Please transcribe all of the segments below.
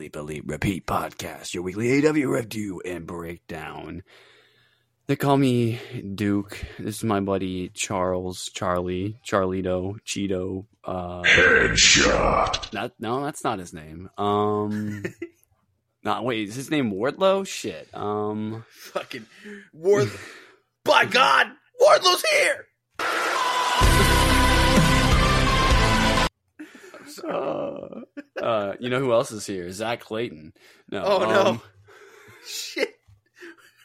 Sleep, Elite, Repeat podcast, your weekly AEW review and breakdown. They call me Duke. This is my buddy Charles, Charlie, Charlito, Cheeto. Uh, Headshot. that no, that's not his name. Um, not wait, is his name Wardlow? Shit. Um, Fucking Ward. By God, Wardlow's here. Uh, uh, you know who else is here? Zach Clayton. No. Oh um, no! Shit.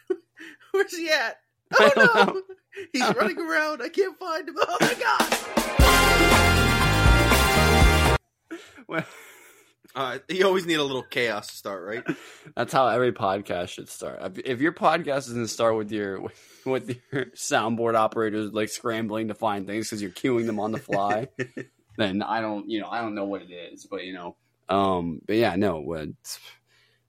Where's he at? Oh no! know. He's running around. I can't find him. Oh my God! well, Uh, you always need a little chaos to start, right? That's how every podcast should start. If- If your podcast doesn't start with your with your soundboard operators like scrambling to find things because you're queuing them on the fly, then I don't, you know, I don't know what it is. But you know, um, but yeah, no, it's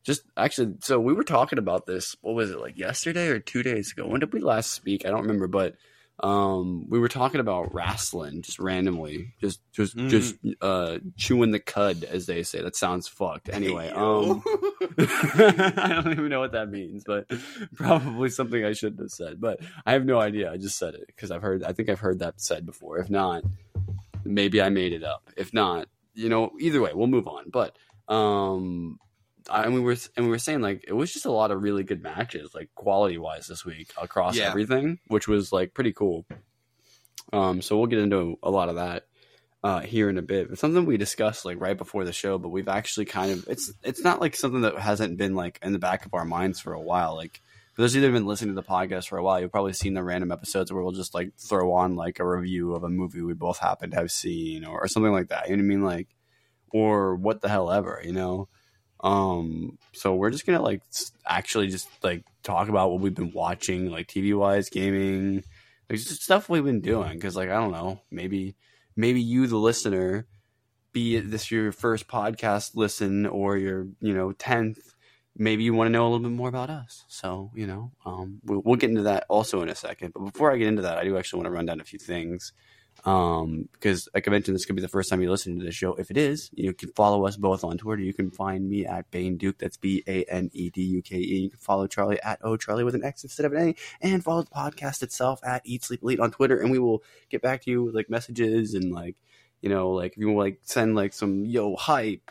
just actually. So we were talking about this. What was it like yesterday or two days ago? When did we last speak? I don't remember, but um, we were talking about wrestling just randomly, just just Mhm. just uh chewing the cud, as they say. That sounds fucked. Anyway, um. I don't even know what that means, but probably something I shouldn't have said. But I have no idea. I just said it because I've heard. I think I've heard that said before. If not, maybe I made it up. If not, you know, either way, we'll move on. But um, I, and we were and we were saying like it was just a lot of really good matches, like quality wise this week across Yeah. everything, which was like pretty cool. Um, so we'll get into a lot of that uh, here in a bit. It's something we discussed like right before the show, but we've actually kind of it's it's not like something that hasn't been like in the back of our minds for a while. Like for those of you that have been listening to the podcast for a while, you've probably seen the random episodes where we'll just like throw on like a review of a movie we both happen to have seen or, or something like that. You know what I mean? Like or what the hell ever, you know? Um so we're just gonna like actually just like talk about what we've been watching, like TV wise, gaming, like just stuff we've been doing. Because like I don't know, maybe maybe you, the listener, be it this your first podcast listen or your you know tenth, maybe you want to know a little bit more about us. So you know, um, we'll, we'll get into that also in a second. But before I get into that, I do actually want to run down a few things. Um, because like I mentioned, this could be the first time you're listening to this show. If it is, you can follow us both on Twitter. You can find me at Bane Duke. That's B A N E D U K E. You can follow Charlie at O Charlie with an X instead of an A, and follow the podcast itself at Eat Sleep Elite on Twitter. And we will get back to you with like messages and like you know like if you want like send like some yo hype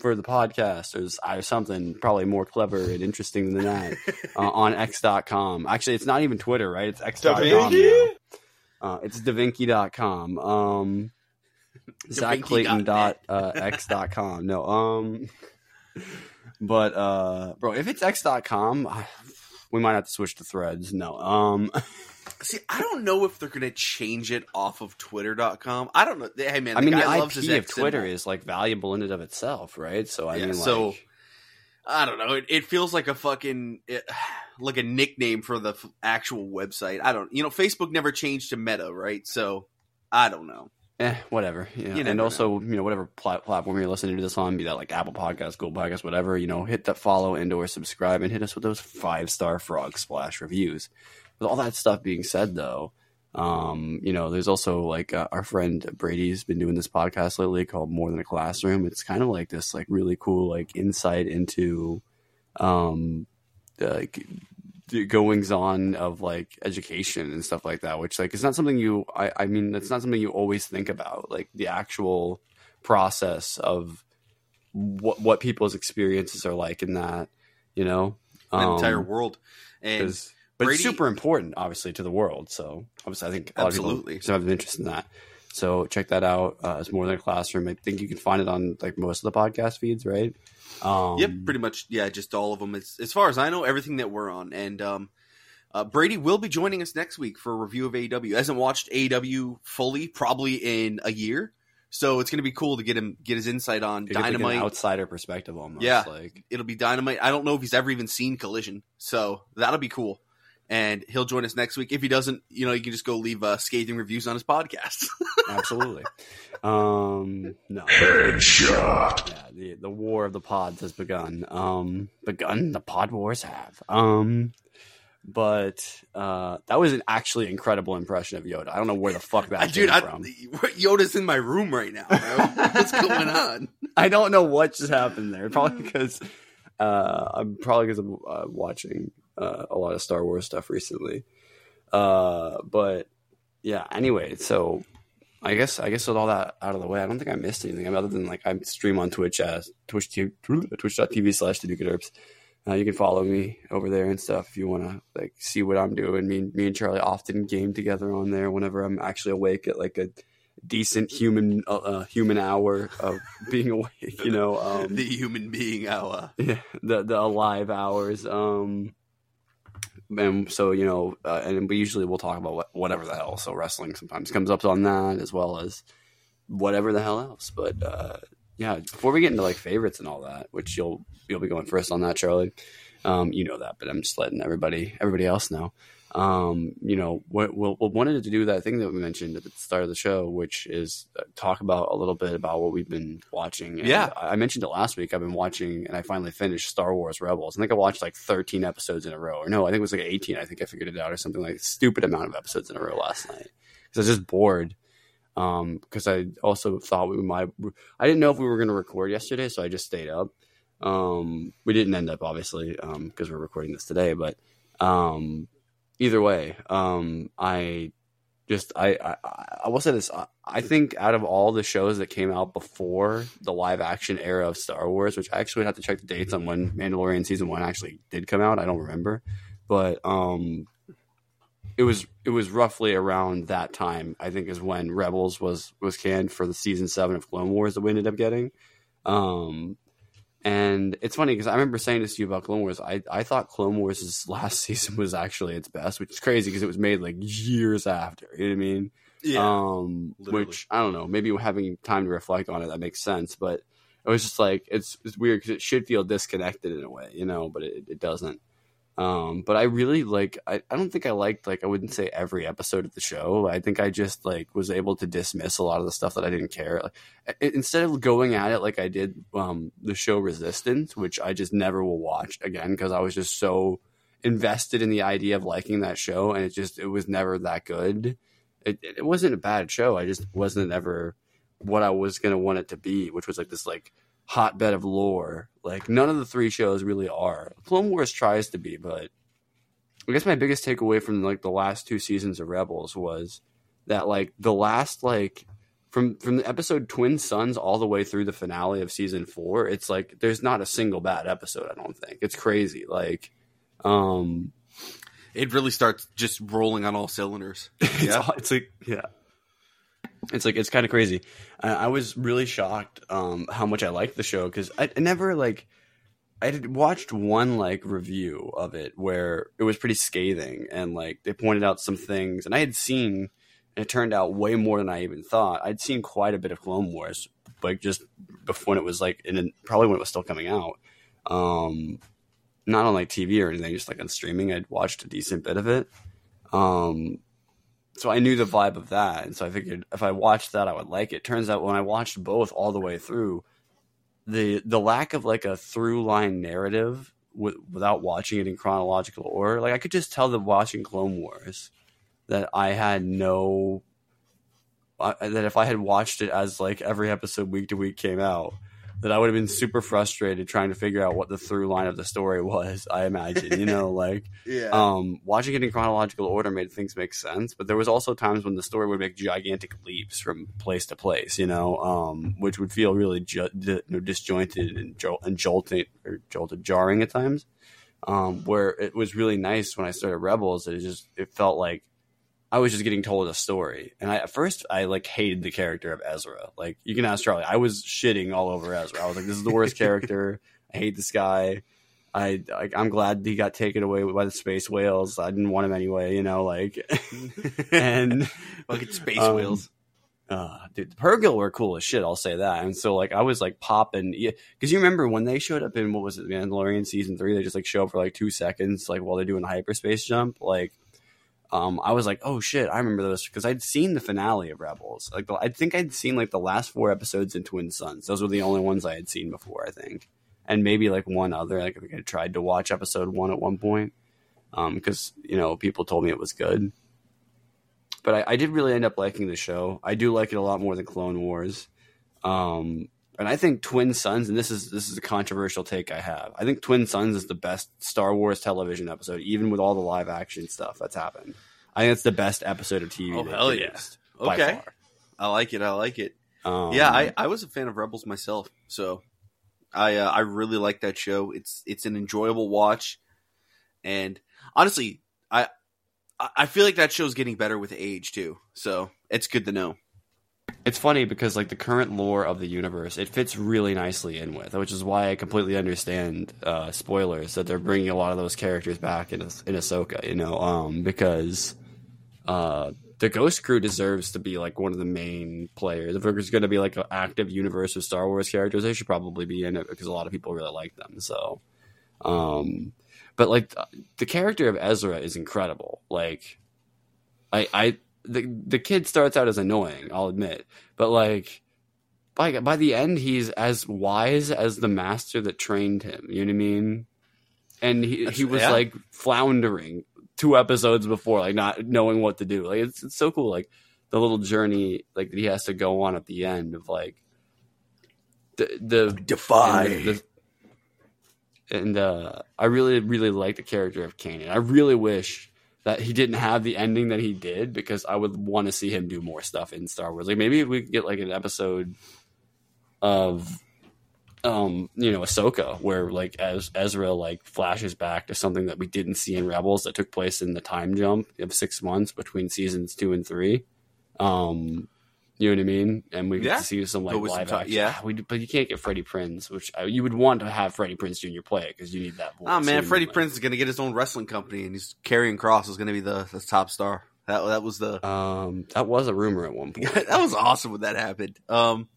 for the podcast or, or something probably more clever and interesting than that uh, on x.com actually it's not even twitter right? It's x.com. Uh, it's davinci.com um zach clayton dot uh, x dot com. No um but uh bro if it's x.com we might have to switch to threads no um See, I don't know if they're gonna change it off of Twitter.com. I don't know. Hey man, I mean, the IP of X Twitter symbol. is like valuable in and of itself, right? So I Yeah, mean, so- I don't know. It, it feels like a fucking it, like a nickname for the f- actual website. I don't. You know, Facebook never changed to Meta, right? So I don't know. Eh, whatever. Yeah. You and also, you know, whatever plat- platform you're listening to this on, be that like Apple Podcasts, Google Podcasts, whatever. You know, hit that follow and or subscribe, and hit us with those five star frog splash reviews. With all that stuff being said, though, um, you know, there's also like uh, our friend Brady's been doing this podcast lately called More Than a Classroom. It's kind of like this, like really cool, like insight into, um, like goings on of like education and stuff like that. Which like it's not something you, I, I mean, it's not something you always think about, like the actual process of what what people's experiences are like in that, you know, The Um, entire world, and but it's super important, obviously, to the world. So obviously, I think a lot Absolutely. of people have an interest in that. So check that out. Uh, it's more than a classroom. I think you can find it on like most of the podcast feeds, right? Um, yep, pretty much. Yeah, just all of them. As, as far as I know, everything that we're on, and um, uh, Brady will be joining us next week for a review of AEW. Hasn't watched AEW fully probably in a year, so it's going to be cool to get him get his insight on you get, like, an Dynamite. outsider perspective almost. Yeah. like It'll be Dynamite. I don't know if he's ever even seen Collision, so that'll be cool. And he'll join us next week. If he doesn't, you know, you can just go leave uh, scathing reviews on his podcast. absolutely. um, no, Headshot. yeah, the the war of the pods has begun. Um, begun. The pod wars have. Um, but uh, that was an actually incredible impression of Yoda. I don't know where the fuck that Dude, came I, from. Yoda's in my room right now. What's going on? I don't know what just happened there. Probably because uh, I'm probably because I'm uh, watching uh, a lot of Star Wars stuff recently. Uh, but yeah. Anyway, so I guess I guess with all that out of the way, I don't think I missed anything other than like I stream on Twitch as Twitch Twitch.tv slash the Duke of Derps. Uh, you can follow me over there and stuff if you want to like see what I'm doing. Me, me and Charlie often game together on there whenever I'm actually awake at like a decent human uh, uh, human hour of being awake. You know, um, the human being hour. yeah, the the alive hours. Um, and so you know, uh, and we usually we'll talk about what, whatever the hell. So wrestling sometimes comes up on that as well as whatever the hell else. But uh, yeah, before we get into like favorites and all that, which you'll you'll be going first on that, Charlie. Um, you know that, but I'm just letting everybody everybody else know. Um, you know, what we we'll, wanted to do that thing that we mentioned at the start of the show, which is uh, talk about a little bit about what we've been watching. And Yeah. I I mentioned it last week. I've been watching, and I finally finished Star Wars Rebels. I think I watched like 13 episodes in a row, or no, I think it was like 18. I think I figured it out, or something like stupid amount of episodes in a row last night because I was just bored. Um, because I also thought we might. I didn't know if we were going to record yesterday, so I just stayed up. Um, we didn't end up obviously, um, because we're recording this today, but um, either way, um, I just I, I I will say this. I, think out of all the shows that came out before the live action era of Star Wars, which I actually have to check the dates on when Mandalorian season one actually did come out. I don't remember, but um, it was it was roughly around that time. I think is when Rebels was was canned for the season seven of Clone Wars that we ended up getting. Um, and it's funny because I remember saying this to you about Clone Wars. I, I thought Clone Wars' last season was actually its best, which is crazy because it was made like years after. You know what I mean? um, which I don't know. Maybe having time to reflect on it that makes sense, but it was just like it's it's weird because it should feel disconnected in a way, you know, but it, it doesn't. Um, but I really like. I, I don't think I liked like I wouldn't say every episode of the show. I think I just like was able to dismiss a lot of the stuff that I didn't care. Like, instead of going at it like I did um, the show Resistance, which I just never will watch again because I was just so invested in the idea of liking that show, and it just it was never that good it, it wasn't a bad show. I just wasn't ever what I was gonna want it to be, which was like this like hotbed of lore. Like none of the three shows really are. Clone Wars tries to be, but I guess my biggest takeaway from like the last two seasons of Rebels was that like the last like from from the episode Twin Sons all the way through the finale of season four, it's like there's not a single bad episode. I don't think it's crazy. Like, um, It really starts just rolling on all cylinders. it's, Yeah. it's like yeah it's like it's kind of crazy. I, I was really shocked um how much i liked the show because I, I never like i had watched one like review of it where it was pretty scathing and like they pointed out some things and i had seen and it turned out way more than i even thought. I'd seen quite a bit of clone wars like just before it was like in probably when it was still coming out. Um not on like tv or anything just like on streaming i'd watched a decent bit of it. Um so I knew the vibe of that, and so I figured if I watched that, I would like it. Turns out when I watched both all the way through, the the lack of like a through line narrative w- without watching it in chronological order, like I could just tell that watching Clone Wars that I had no uh, that if I had watched it as like every episode week to week came out, that I would have been super frustrated trying to figure out what the through line of the story was. I imagine, you know, like Yeah. um, watching it in chronological order made things make sense, but there was also times when the story would make gigantic leaps from place to place, you know, um, which would feel really ju- you know, disjointed and, jol- and jolting or jolted, jarring at times. Um, where it was really nice when I started Rebels, it just it felt like I was just getting told a story, and I, at first I like hated the character of Ezra. Like you can ask Charlie, I was shitting all over Ezra. I was like, this is the worst character. I hate this guy. I like, I'm glad he got taken away by the space whales. I didn't want him anyway, you know. Like, and fucking space um, whales. uh, dude, the Purrgil were cool as shit. I'll say that. And so like I was like popping, yeah, because you remember when they showed up in what was it, Mandalorian season three? They just like show up for like two seconds, like while they're doing a hyperspace jump. Like, um, I was like, oh shit, I remember those because I'd seen the finale of Rebels. Like, the, I think I'd seen like the last four episodes in Twin Sons. Those were the only ones I had seen before, I think, and maybe like one other. Like I tried to watch episode one at one point. because you know people told me it was good. But I, I did really end up liking the show. I do like it a lot more than Clone Wars. Um, and I think Twin Sons, and this is this is a controversial take I have. I think Twin Sons is the best Star Wars television episode, even with all the live action stuff that's happened. I think it's the best episode of TV. Oh hell yeah! Okay, I like it. I like it. Um, yeah, I, I was a fan of Rebels myself, so I uh, I really like that show. It's it's an enjoyable watch, and honestly, I I- I feel like that show's getting better with age too. So it's good to know. It's funny because like the current lore of the universe, it fits really nicely in with, which is why I completely understand uh, spoilers that they're bringing a lot of those characters back in in Ahsoka. You know, um, because uh, the Ghost Crew deserves to be like one of the main players. If there's going to be like an active universe of Star Wars characters, they should probably be in it because a lot of people really like them. So, um, but like the character of Ezra is incredible. Like, I, I, the the kid starts out as annoying, I'll admit, but like by by the end, he's as wise as the master that trained him. You know what I mean? And he he was Yeah. like floundering two episodes before, like not knowing what to do. Like it's it's so cool, like the little journey like that he has to go on at the end of like the the Defy. and, the- and uh, I really, really like the character of Kanan. I really wish that he didn't have the ending that he did because I would want to see him do more stuff in Star Wars. Like maybe we could get like an episode of, um, you know, Ahsoka where like as Ezra like flashes back to something that we didn't see in Rebels that took place in the time jump of six months between seasons two and three. Um, you know what I mean? And we get to see some like live ti- action. yeah. we, but you can't get Freddie Prinze, which I, you would want to have Freddie Prinze Jr. play it because you need that. voice. Oh man, Freddie need, Prinze is gonna get his own wrestling company, and he's Karrion Kross is gonna be the, the top star. That that was the Um, that was a rumor at one point. that was awesome when that happened. Um,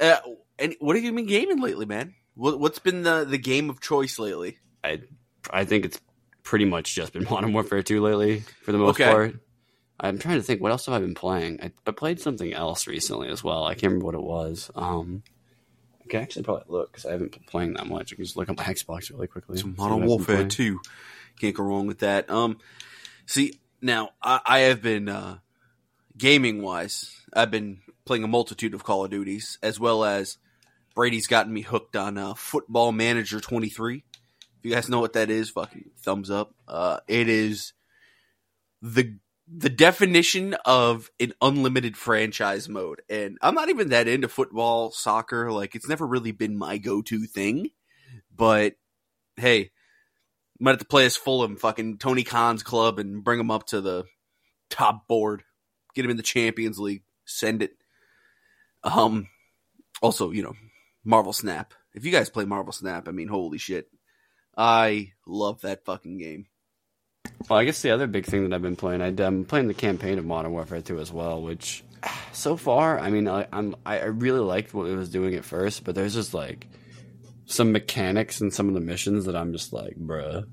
uh, and what have you been gaming lately, man? What, what's been the the game of choice lately? I I think it's pretty much just been Modern Warfare 2 lately for the most Okay. part. I'm trying to think what else have I been playing. I, I played something else recently as well. I can't remember what it was. Um, I can actually probably look because I haven't been playing that much. I can just look at my Xbox really quickly. It's see Modern Warfare. Two. Can't go wrong with that. Um, see now I, I have been uh, gaming wise. I've been playing a multitude of Call of Duties as well as Brady's gotten me hooked on uh, Football Manager 23. If you guys know what that is, fucking thumbs up. Uh, it is the the definition of an unlimited franchise mode. And I'm not even that into football, soccer. Like it's never really been my go to thing. But hey, might have to play as Fulham, fucking Tony Khan's club, and bring him up to the top board. Get him in the Champions League. Send it. Um. Also, you know, Marvel Snap. If you guys play Marvel Snap, I mean, holy shit, I love that fucking game. Well, I guess the other big thing that I've been playing, I'm playing the campaign of Modern Warfare 2 as well, which so far, I mean, I, I'm I I really liked what it was doing at first, but there's just like some mechanics in some of the missions that I'm just like, bruh.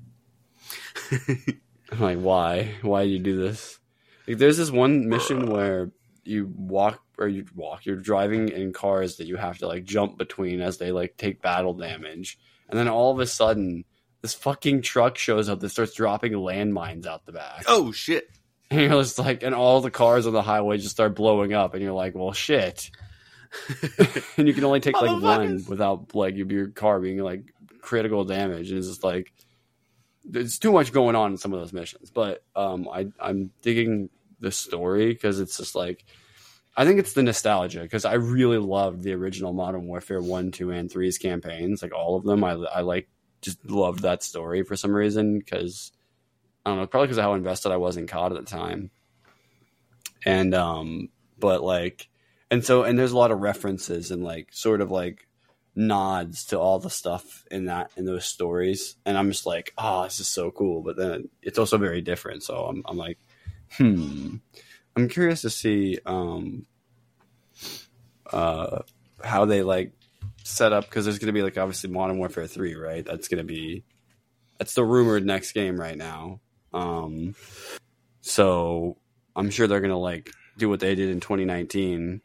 I'm like, why? Why do you do this? Like, there's this one mission where you walk or you walk, you're driving in cars that you have to like jump between as they like take battle damage, and then all of a sudden this fucking truck shows up that starts dropping landmines out the back. Oh shit! And you're just like, and all the cars on the highway just start blowing up, and you're like, well, shit. and you can only take like one without like your- car being like critical damage, and it's just like there's too much going on in some of those missions. But um, I I'm digging the story because it's just like I think it's the nostalgia because I really loved the original Modern Warfare one, two, and three's campaigns, like all of them. I I like just loved that story for some reason because I don't know, probably because of how invested I was in COD at the time. And um, but like, and so and there's a lot of references and like sort of like nods to all the stuff in that in those stories, and I'm just like, oh, this is so cool. But then it's also very different, so I'm I'm like, hmm, I'm curious to see um, uh, how they like set up because there's going to be like obviously Modern Warfare three, right? That's going to be that's the rumored next game right now. Um, so I'm sure they're going to like do what they did in 2019.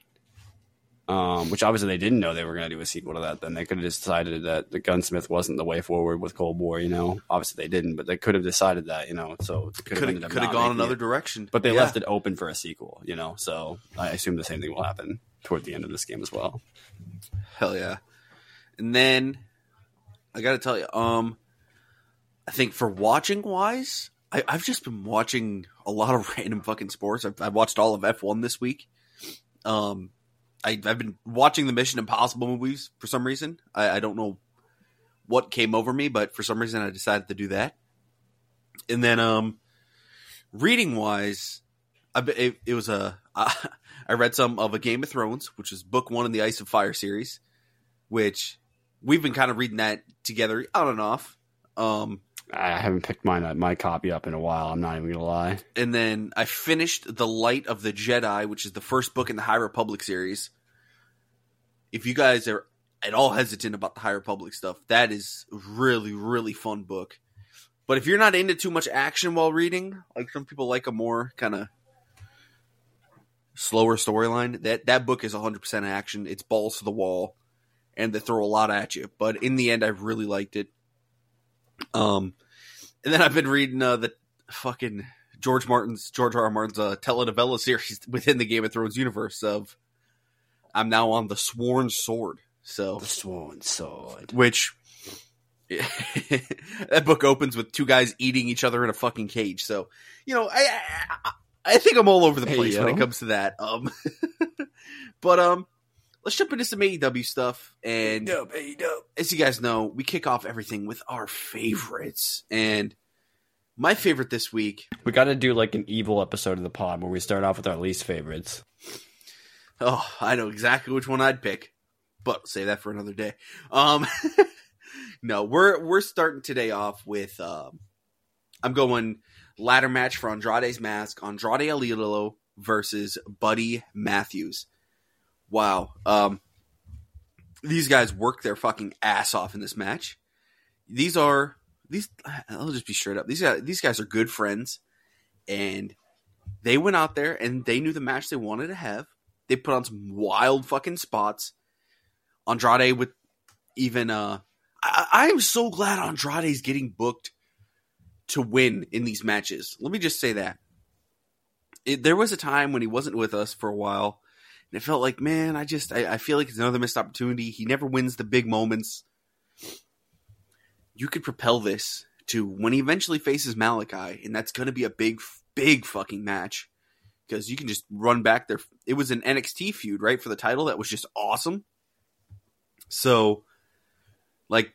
Um, which obviously they didn't know they were going to do a sequel to that. Then they could have decided that the Gunsmith wasn't the way forward with Cold War. You know, obviously they didn't, but they could have decided that. You know, so could have Could have up could have not gone another it. direction, But they Yeah. left it open for a sequel. You know, so I assume the same thing will happen toward the end of this game as well. Hell yeah. And then I got to tell you, um, I think for watching wise, I, I've just been watching a lot of random fucking sports. I've, I've watched all of F1 this week. Um, I, I've been watching the Mission Impossible movies for some reason. I, I don't know what came over me, but for some reason I decided to do that. And then, um, reading wise, I, it, it was a, I read some of a Game of Thrones, which is book one in the Ice and Fire series, which we've been kind of reading that together on and off. Um, I haven't picked mine my copy up in a while. I'm not even gonna lie. and then I finished The Light of the Jedi, which is the first book in the High Republic series. If you guys are at all hesitant about the High Republic stuff, that is a really, really fun book. But if you're not into too much action while reading, like some people like a more kind of slower storyline, that that book is 100% action. It's balls to the wall, and they throw a lot at you. But in the end, I really liked it. Um, and then I've been reading uh, the fucking George Martin's George R. R. Martin's uh, telenovela series within the Game of Thrones universe of I'm now on the Sworn Sword. So The Sworn Sword. which that book opens with two guys eating each other in a fucking cage. So you know, I I, I think I'm all over the Hey, place when it comes to that. Um, but um, let's jump into some AEW stuff. And as you guys know, we kick off everything with our favorites. And my favorite this week, We got to do like an evil episode of the pod where we start off with our least favorites. oh, I know exactly which one I'd pick, but save that for another day. Um, no, we're we're starting today off with um, I'm going ladder match for Andrade's mask, Andrade El Idolo versus Buddy Matthews. Wow, um, these guys work their fucking ass off in this match. These are these. I'll just be straight up. These guys, these guys are good friends, and they went out there and they knew the match they wanted to have. They put on some wild fucking spots. Andrade with even uh I, I am so glad Andrade's getting booked to win in these matches. Let me just say that. It, there was a time when he wasn't with us for a while, and it felt like, man, I just I, I feel like it's another missed opportunity. He never wins the big moments. You could propel this to when he eventually faces Malakai, and that's going to be a big, big fucking match because you can just run back there. It was an NXT feud, right, for the title that was just awesome. So, like,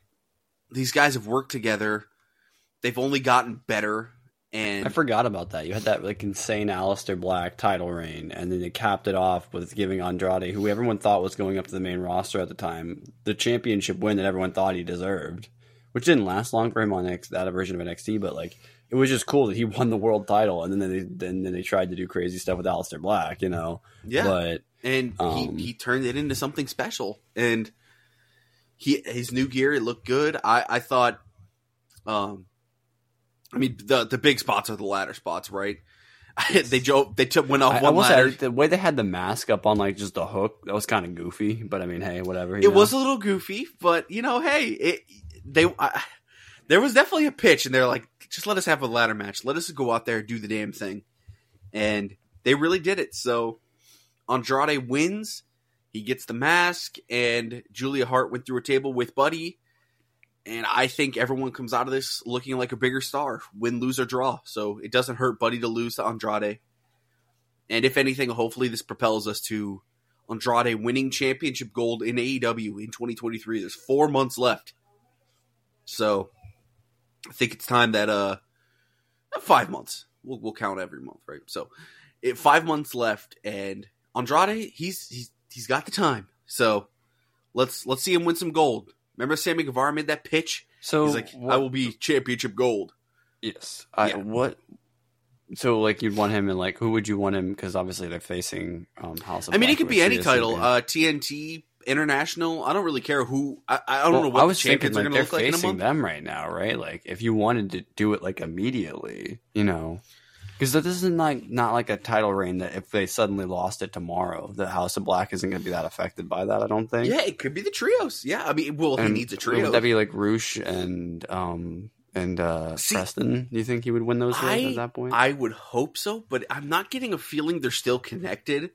these guys have worked together. They've only gotten better, and I forgot about that. You had that like insane Aleister Black title reign, and then they capped it off with giving Andrade, who everyone thought was going up to the main roster at the time, the championship win that everyone thought he deserved, which didn't last long for him on X, that version of NXT, but like it was just cool that he won the world title, and then they then, then they tried to do crazy stuff with Aleister Black, you know. yeah, But and Um, he, he turned it into something special and he his new gear it looked good i i thought um i mean the the big spots are the ladder spots right they jo- they took went off I, I one will ladder say the way they had the mask up on like just the hook, that was kind of goofy. But I mean, hey, whatever. it know? was a little goofy but you know hey it they I, there was definitely a pitch and they're like just let us have a ladder match let us go out there and do the damn thing and they really did it so andrade wins he gets the mask and julia hart went through a table with buddy and i think everyone comes out of this looking like a bigger star win lose or draw so it doesn't hurt buddy to lose to andrade and if anything hopefully this propels us to Andrade winning championship gold in AEW in 2023. There's four months left. So I think it's time that uh five months. We'll we'll count every month, right? So it, five months left and Andrade, he's he's he's got the time. So let's let's see him win some gold. Remember Sammy Guevara made that pitch? So He's like, what- I will be championship gold. Yes. I, Yeah. What? So like you'd want him and like who would you want him? Because obviously they're facing um, House of. I mean, it could be any title. Uh, TNT, international. I don't really care who. I, I don't Well, know what I the was thinking champions like are going to they're look like in a facing them right now, right? Like if you wanted to do it like immediately, you know. Because this isn't like not like a title reign that if they suddenly lost it tomorrow, the House of Black isn't going to be that affected by that. I don't think. Yeah, it could be the trios. Yeah, I mean, well, he needs a trio. Would that be like Rush and um and uh See, Preston? Do you think he would win those I- at that point? I would hope so, but I'm not getting a feeling they're still connected.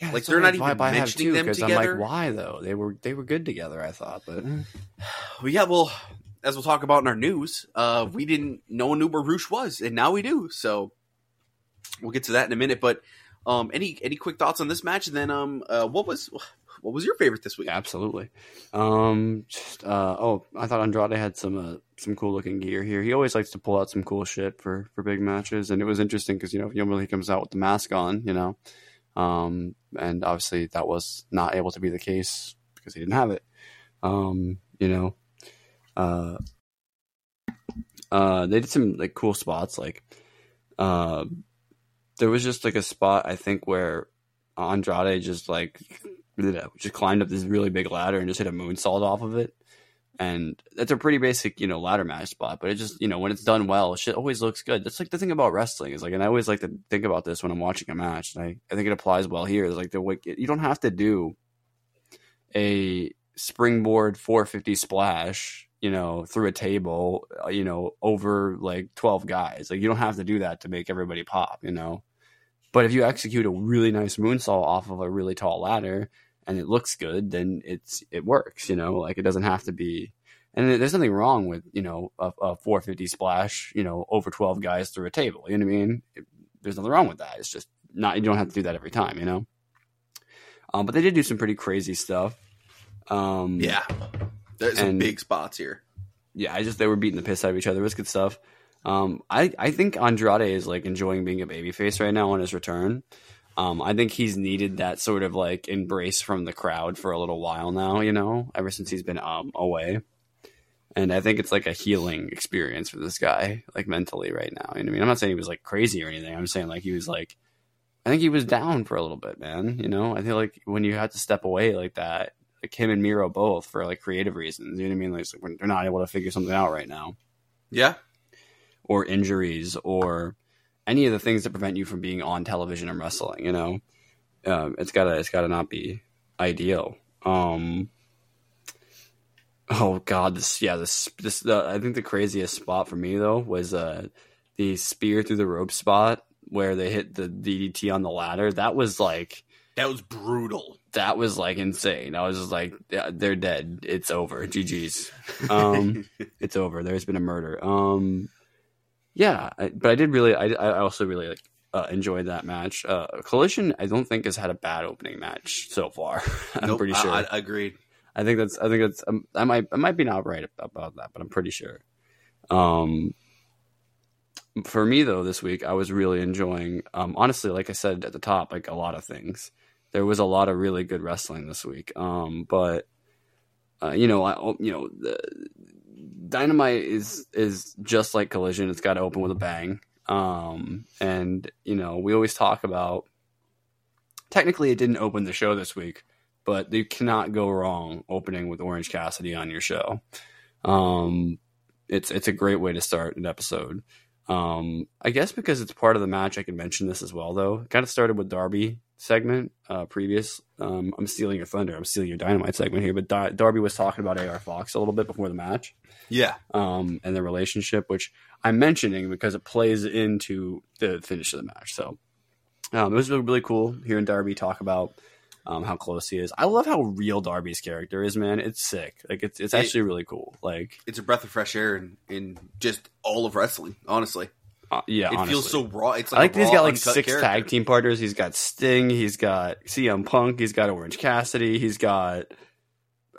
yeah, like, they're not even why I have mentioning two, them together. I'm like, why though? They were they were good together. I thought, but Well, yeah, well, as we'll talk about in our news, uh, we didn't know where Rush was, and now we do. So we'll get to that in a minute. But um, any any quick thoughts on this match? And then um, uh, what was what was your favorite this week? Absolutely. Um, just, uh, oh, I thought Andrade had some uh, some cool looking gear here. He always likes to pull out some cool shit for for big matches, and it was interesting because you know normally he comes out with the mask on, you know, um, and obviously that was not able to be the case because he didn't have it. Um, you know, uh, uh, they did some like cool spots, like uh, there was just like a spot I think where Andrade just like just climbed up this really big ladder and just hit a moonsault off of it. And that's a pretty basic, you know, ladder match spot, but it just, you know, when it's done well, shit always looks good. That's like the thing about wrestling is like, and I always like to think about this when I'm watching a match. And I, I think it applies well here. Is like the way you don't have to do a springboard 450 splash, you know, through a table, uh, you know, over like 12 guys. Like you don't have to do that to make everybody pop, you know. But if you execute a really nice moonsault off of a really tall ladder and it looks good, then it's it works. You know, like it doesn't have to be. And there's nothing wrong with you know a, a 450 splash, you know, over 12 guys through a table. You know what I mean? It, there's nothing wrong with that. It's just not you don't have to do that every time. You know. Um, but they did do some pretty crazy stuff. Um, Yeah, there's some big spots here. yeah, I just they were beating the piss out of each other. It was good stuff. Um, I I think Andrade is like enjoying being a babyface right now on his return. Um, I think he's needed that sort of like embrace from the crowd for a little while now. You know, ever since he's been um away, and I think it's like a healing experience for this guy, like mentally right now. You know I mean? I'm not saying he was like crazy or anything. I'm saying like he was like, I think he was down for a little bit, man. You know, I feel like when you have to step away like that, like him and Miro both for like creative reasons. You know what I mean? Like like, they're not able to figure something out right now, Yeah, or injuries, or any of the things that prevent you from being on television and wrestling. You know, um, it's gotta it's gotta not be ideal. Um, oh God, this yeah this this the, I think the craziest spot for me though was uh the spear through the rope spot where they hit the DDT on the ladder. That was like that was brutal. that was like insane. I was just like, yeah, they're dead. It's over. GG's. Um, it's over. There's been a murder. Um, yeah, I, but I did really. I, I also really like uh, enjoyed that match. Uh, Collision, I don't think has had a bad opening match so far. I'm Nope, pretty sure. I, I, I think that's. I think that's. Um, I might. I might be not right about that, but I'm pretty sure. Um, for me though, this week I was really enjoying. Um, honestly, like I said at the top, like a lot of things. There was a lot of really good wrestling this week. Um, but uh, you know, I, you know, the Dynamite is is just like Collision. It's got to open with a bang. Um, and you know, we always talk about. Technically, it didn't open the show this week, but you cannot go wrong opening with Orange Cassidy on your show. Um, it's it's a great way to start an episode. Um, I guess because it's part of the match, I can mention this as well. Though, it kind of started with Darby segment uh, previous. Um, I'm stealing your thunder. I'm stealing your dynamite segment here, but Dar- Darby was talking about AR Fox a little bit before the match Yeah, um, and the relationship, which I'm mentioning because it plays into the finish of the match. So um, it was really, really cool hearing Darby talk about um, how close he is. I love how real Darby's character is, man. It's sick. Like it's it's It- actually really cool. Like it's a breath of fresh air in, in just all of wrestling. Honestly, uh, yeah, it honestly. feels so raw. It's I like like a that he's raw, got like six character. tag team partners. He's got Sting. He's got CM Punk. He's got Orange Cassidy. He's got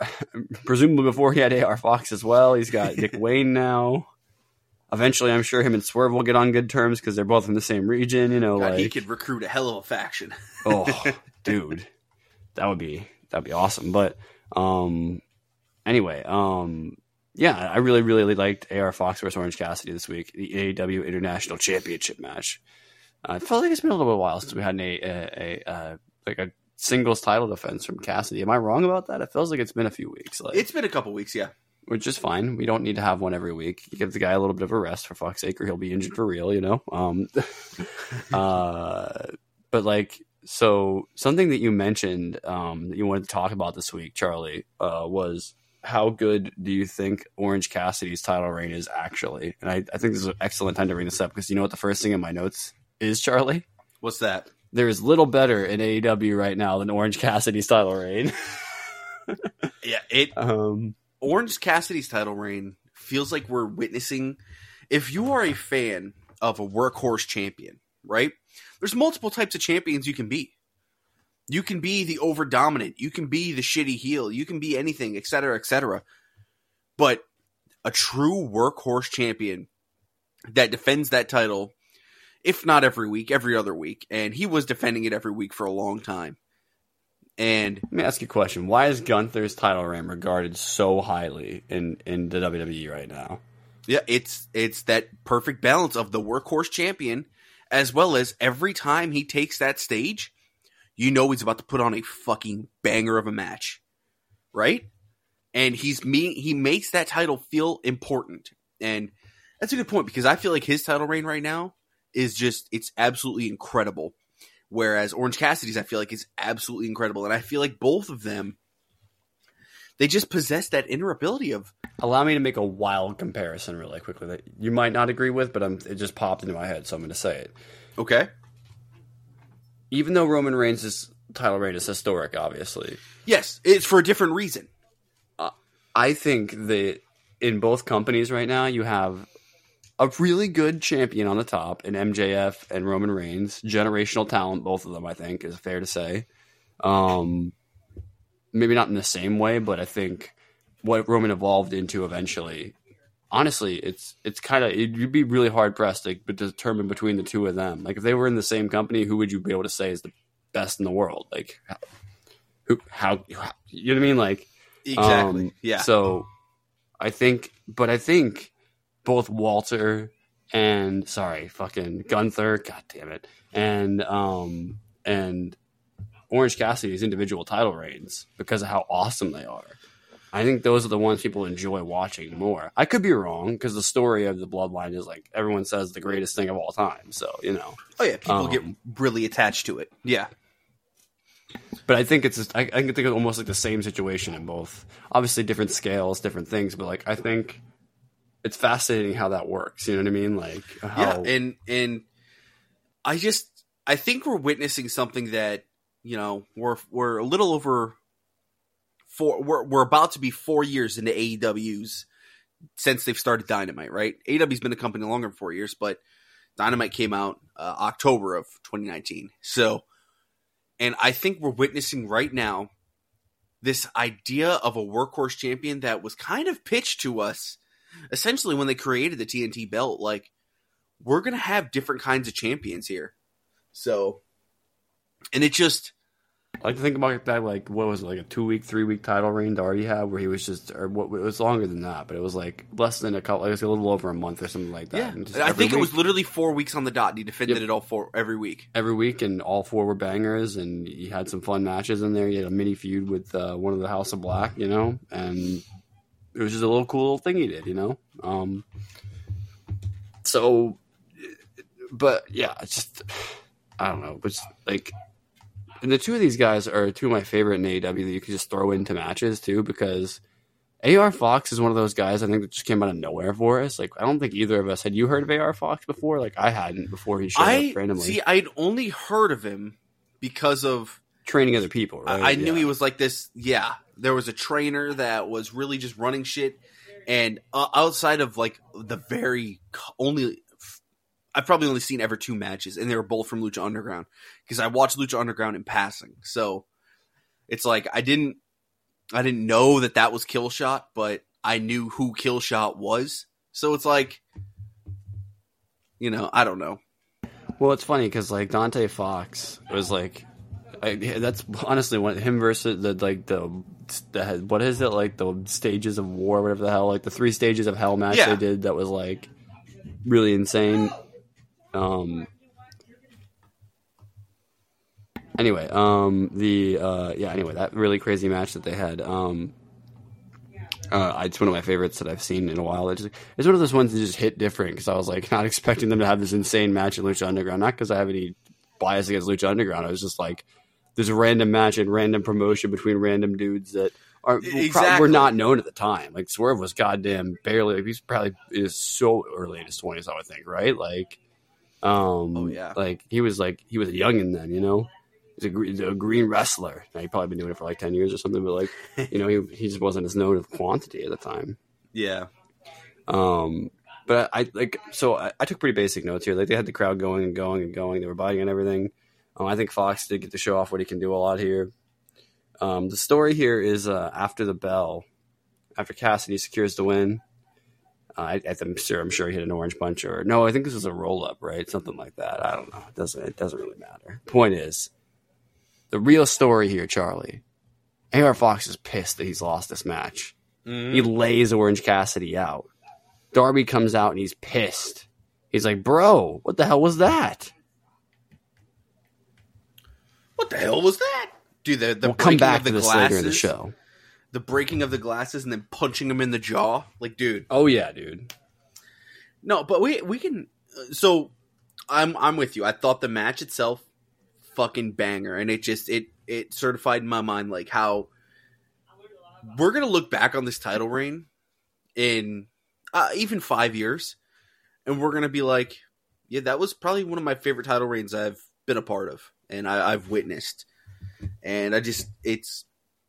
presumably before he had AR Fox as well. He's got Nick Wayne now. Eventually, I'm sure him and Swerve will get on good terms because they're both from the same region. You know, God, like he could recruit a hell of a faction. oh, dude, that would be that'd be awesome. But um, anyway, um, yeah, I really really liked AR Fox versus Orange Cassidy this week, the AEW International Championship match. Uh, I felt like it's been a little bit while since we had an, a, a, a uh, like a singles title defense from Cassidy. Am I wrong about that? It feels like it's been a few weeks. Like, It's been a couple weeks, yeah. which is fine. We don't need to have one every week. You give the guy a little bit of a rest for fuck's sake, or he'll be injured for real. You know. Um, uh, but like, so something that you mentioned um, that you wanted to talk about this week, Charlie, uh, was how good do you think Orange Cassidy's title reign is actually? And I, I think this is an excellent time to bring this up because you know what the first thing in my notes is, Charlie. What's that? There is little better in AEW right now than Orange Cassidy's title reign. Yeah, it um, Orange Cassidy's title reign feels like we're witnessing. If you are a fan of a workhorse champion, right? There's multiple types of champions you can be. You can be the over dominant. You can be the shitty heel. You can be anything, etc., etc. But a true workhorse champion that defends that title, if not every week, every other week, and he was defending it every week for a long time. And let me ask you a question: Why is Gunther's title reign regarded so highly in in the WWE right now? Yeah, it's it's that perfect balance of the workhorse champion as well as every time he takes that stage, you know he's about to put on a fucking banger of a match. Right? And he's me he makes that title feel important. And that's a good point because I feel like his title reign right now is just it's absolutely incredible. Whereas Orange Cassidy's I feel like is absolutely incredible. And I feel like both of them they just possess that inner ability of Allow me to make a wild comparison really quickly that you might not agree with, but I'm, it just popped into my head, so I'm going to say it. okay. Even though Roman Reigns' title reign is historic, obviously, Yes, it's for a different reason. I think that in both companies right now, you have a really good champion on the top in MJF and Roman Reigns. Generational talent, both of them, I think, is fair to say. Um, maybe not in the same way, but I think what Roman evolved into eventually. Honestly, it's it's kind of you'd be really hard pressed to determine between the two of them. Like if they were in the same company, who would you be able to say is the best in the world? Like who? How? how you know what I mean? Like Exactly. um, yeah. So I think, but I think both Walter and sorry, fucking Gunther, god damn it, and um and Orange Cassidy's individual title reigns because of how awesome they are. I think those are the ones people enjoy watching more. I could be wrong because the story of the bloodline is like everyone says the greatest thing of all time. So you know, oh yeah, people um, get really attached to it. Yeah. But I think it's just, I, I can think of almost like the same situation in both. Obviously, different scales, different things, but like I think it's fascinating how that works. You know what I mean? Like how Yeah, and and I just I think we're witnessing something that you know we're we're a little over four we're we're about to be four years into AEW's since they've started Dynamite, right? AEW's been a company longer than four years, but Dynamite came out uh, October of 2019. So, and I think we're witnessing right now this idea of a workhorse champion that was kind of pitched to us essentially when they created the TNT belt. Like, we're gonna have different kinds of champions here. So, and it just I like to think about that. Like what was it, like a two week, three week title reign Darby had, where he was just, or what it was longer than that, but it was like less than a couple. like It was a little over a month or something like that. yeah, I think it was literally four weeks on the dot. And he defended Yep. it all four every week. every week, and all four were bangers, and he had some fun matches in there. He had a mini feud with uh, one of the House of Black, you know, and it was just a little cool little thing he did, you know. Um, so, but yeah, it's just I don't know, but like. And the two of these guys are two of my favorite in AEW that you can just throw into matches too, because AR Fox is one of those guys I think that just came out of nowhere for us. Like I don't think either of us had you heard of AR Fox before. Like I hadn't before he showed I up randomly see. I'd only heard of him because of training other people. Right? I, I knew he was like this. Yeah, there was a trainer that was really just running shit, and uh, outside of like the very only, I've probably only seen ever two matches, and they were both from Lucha Underground because I watched Lucha Underground in passing. So it's like I didn't, I didn't know that that was Killshot, but I knew who Killshot was. So it's like, you know, I don't know. Well, it's funny because like Dante Fox was like, I, that's honestly one him versus the like the, the what is it like the stages of war, whatever the hell, like the three stages of hell match Yeah. they did that was like really insane. Um. Anyway, um, the uh, yeah, anyway, that really crazy match that they had. Um, Uh, it's one of my favorites that I've seen in a while. It's, it's one of those ones that just hit different because I was like not expecting them to have this insane match in Lucha Underground. Not because I have any bias against Lucha Underground. I was just like, there's a random match and random promotion between random dudes that are Exactly. were not known at the time. Like Swerve was goddamn barely. He's probably is so early in his twenties. I would think, right? Like, um, Oh, yeah. like he was like he was a youngin then, you know. He's a, he's a green wrestler. Now, he probably been doing it for like ten years or something, but like you know, he he just wasn't as known of quantity at the time. Yeah. Um, but I, I like so I, I took pretty basic notes here. Like they had the crowd going and going and going. They were biting and everything. Um, I think Fox did get to show off what he can do a lot here. Um, the story here is uh, after the bell, after Cassidy secures the win. I, I'm sure I'm sure he hit an orange punch or no. I think this was a roll up, right? Something like that. I don't know. It doesn't it doesn't really matter. Point is, the real story here, Charlie. AR Fox is pissed that he's lost this match. Mhm. He lays Orange Cassidy out. Darby comes out and he's pissed. He's like, "Bro, what the hell was that?" What the hell was that? Dude, the, the we'll come back of to this glasses, later in the show. The breaking of the glasses and then punching him in the jaw. Like, dude, Oh yeah, dude. no, but we we can. uh, So, I'm I'm with you. I thought the match itself, fucking banger, and it just it it certified in my mind like how we're gonna look back on this title reign in uh, even five years, and we're gonna be like, yeah, that was probably one of my favorite title reigns I've been a part of and I, I've witnessed, and I just it's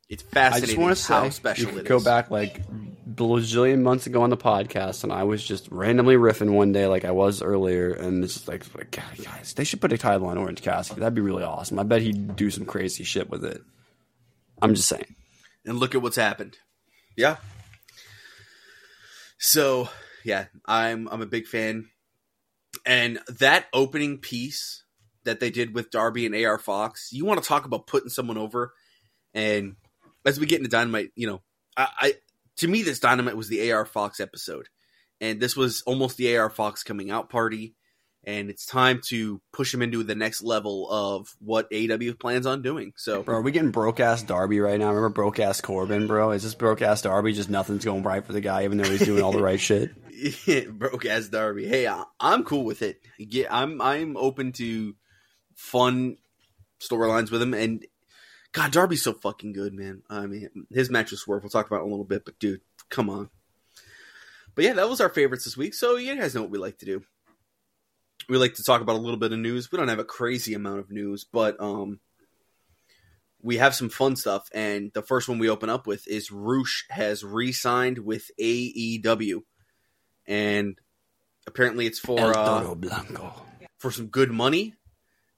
it's I fascinating just want to say, how special you it could is. go back like bazillion months ago on the podcast, and I was just randomly riffing one day, like I was earlier, and it's just like, like, God, guys, they should put a title on Orange Cassidy. That'd be really awesome. I bet he'd do some crazy shit with it. I'm just saying. and look at what's happened. Yeah. So yeah, I'm I'm a big fan, and that opening piece that they did with Darby and AR Fox, you want to talk about putting someone over, and as we get into Dynamite, you know, I, I to me this Dynamite was the AR Fox episode, and this was almost the AR Fox coming out party. And it's time to push him into the next level of what AEW plans on doing. So, Bro, are we getting broke ass Darby right now? Remember broke ass Corbin, bro? Is this broke ass Darby? Just nothing's going right for the guy, even though he's doing all the right shit. broke ass Darby. Hey, I, I'm cool with it. Yeah, I'm I'm open to fun storylines with him. And God, Darby's so fucking good, man. I mean, his match with Swerve. We'll talk about it in a little bit, but dude, come on. But yeah, that was our favorites this week. So you guys know what we like to do. We like to talk about a little bit of news. We don't have a crazy amount of news, but um, we have some fun stuff. And the first one we open up with is Rush has re-signed with AEW and apparently it's for uh, Blanco. for some good money.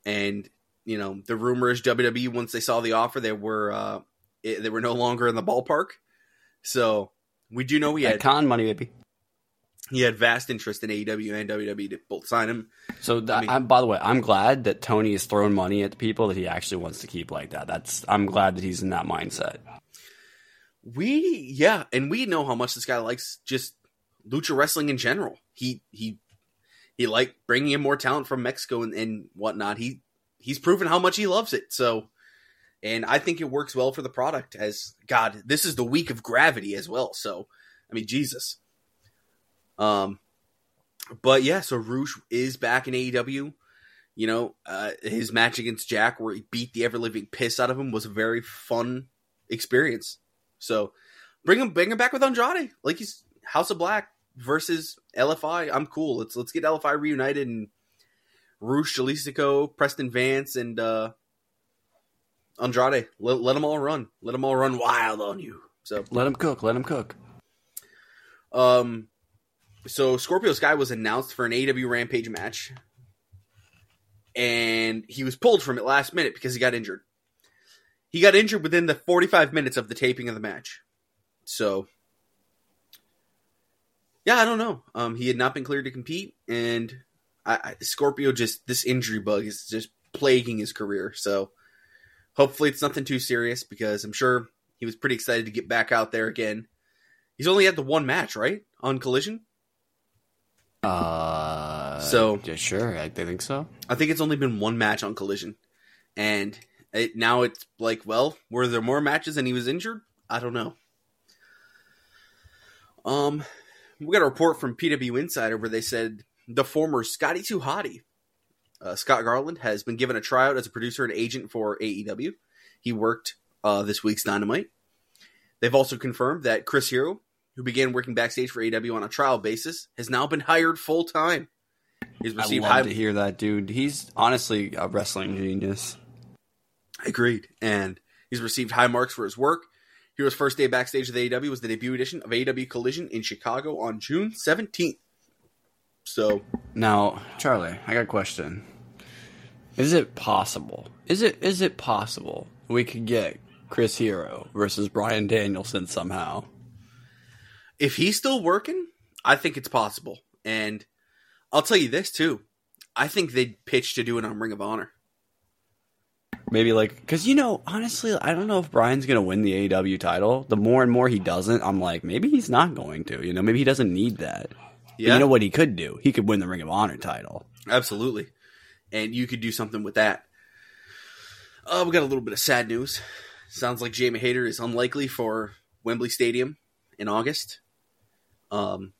And you know, the rumor is WWE once they saw the offer, they were uh, it, they were no longer in the ballpark. So we do know he had con money, baby. he had vast interest in AEW and WWE to both sign him. So, th- I mean- I'm, by the way, I'm glad that Tony is throwing money at the people that he actually wants to keep like that. That's I'm glad that he's in that mindset. We yeah, and we know how much this guy likes just lucha wrestling in general. He he he liked bringing in more talent from Mexico and, and whatnot. He he's proven how much he loves it. So, and I think it works well for the product. As God, this is the week of gravity as well. So, I mean, Jesus. Um, but yeah, so Rush is back in AEW. You know, uh, his match against Jack, where he beat the ever living piss out of him, was a very fun experience. So bring him, bring him back with Andrade, like he's House of Black versus LFI. I'm cool. Let's let's get LFI reunited and Rush Dralistico, Preston Vance, and uh, Andrade. Let, let them all run. Let them all run wild on you. So Let them cook. Let them cook. um, so Scorpio Sky was announced for an AEW Rampage match, and he was pulled from it last minute because he got injured. He got injured within the 45 minutes of the taping of the match. So, yeah, I don't know. Um, he had not been cleared to compete, and I, Scorpio just this injury bug is just plaguing his career. So, hopefully, it's nothing too serious because I'm sure he was pretty excited to get back out there again. He's only had the one match, right, on Collision. Uh, So- yeah, sure, I, I think so. I think it's only been one match on Collision, and it, now it's like, well, were there more matches and he was injured? I don't know. Um, we got a report from PW Insider where they said the former Scotty 2 Hotty, uh, Scott Garland, has been given a tryout as a producer and agent for AEW. He worked uh, this week's Dynamite. They've also confirmed that Chris Hero, who began working backstage for AEW on a trial basis, has now been hired full time. He's I received love high. to hear that, dude. He's honestly a wrestling genius. Agreed. And he's received high marks for his work. Hero's first day backstage the AEW was the debut edition of AEW Collision in Chicago on June 17th. So, Now, Charlie, I got a question. Is it possible? Is it is it possible we could get Chris Hero versus Bryan Danielson somehow? if he's still working, I think it's possible. And I'll tell you this, too. I think they'd pitch to do it on Ring of Honor. Maybe like because you know, honestly, I don't know if Bryan's gonna win the AEW title. The more and more he doesn't, I'm like, maybe he's not going to. You know, maybe he doesn't need that. But you know what he could do? He could win the Ring of Honor title. absolutely. And you could do something with that. Uh, we got a little bit of sad news. Sounds like Jamie Hayter is unlikely for Wembley Stadium in August. Um,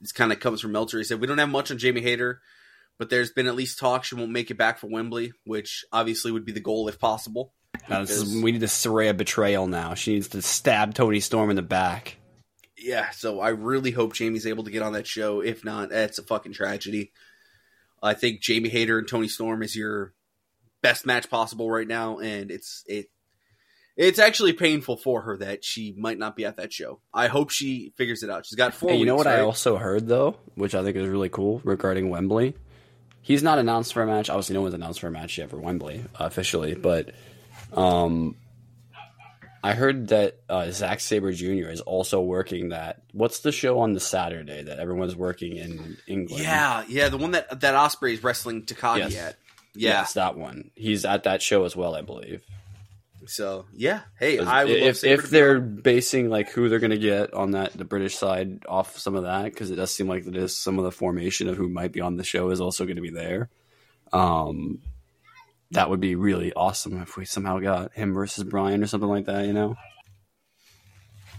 this kind of comes from Meltzer. He said, We don't have much on Jamie Hayter, but there's been at least talk she won't make it back for Wembley, which obviously would be the goal if possible. Now, this is, we need to Saraya betrayal now. She needs to stab Toni Storm in the back. Yeah, so I really hope Jamie's able to get on that show. If not, that's a fucking tragedy. I think Jamie Hayter and Toni Storm is your best match possible right now, and it's it it's actually painful for her that she might not be at that show. I hope she figures it out. She's got four. Hey, you know weeks, what I also heard though, which I think is really cool regarding Wembley. He's not announced for a match. Obviously, no one's announced for a match yet for Wembley uh, officially, but um, I heard that uh, Zack Sabre Jr. is also working that. What's the show on the Saturday that everyone's working in England? Yeah, yeah, the one that that Ospreay's wrestling Takagi Yes. at. Yeah. yes, that one. He's at that show as well, I believe. So yeah, hey, I would love if if they're basing like who they're going to get on that the British side off some of that because it does seem like that is some of the formation of who might be on the show is also going to be there. Um, that would be really awesome if we somehow got him versus Bryan or something like that. You know,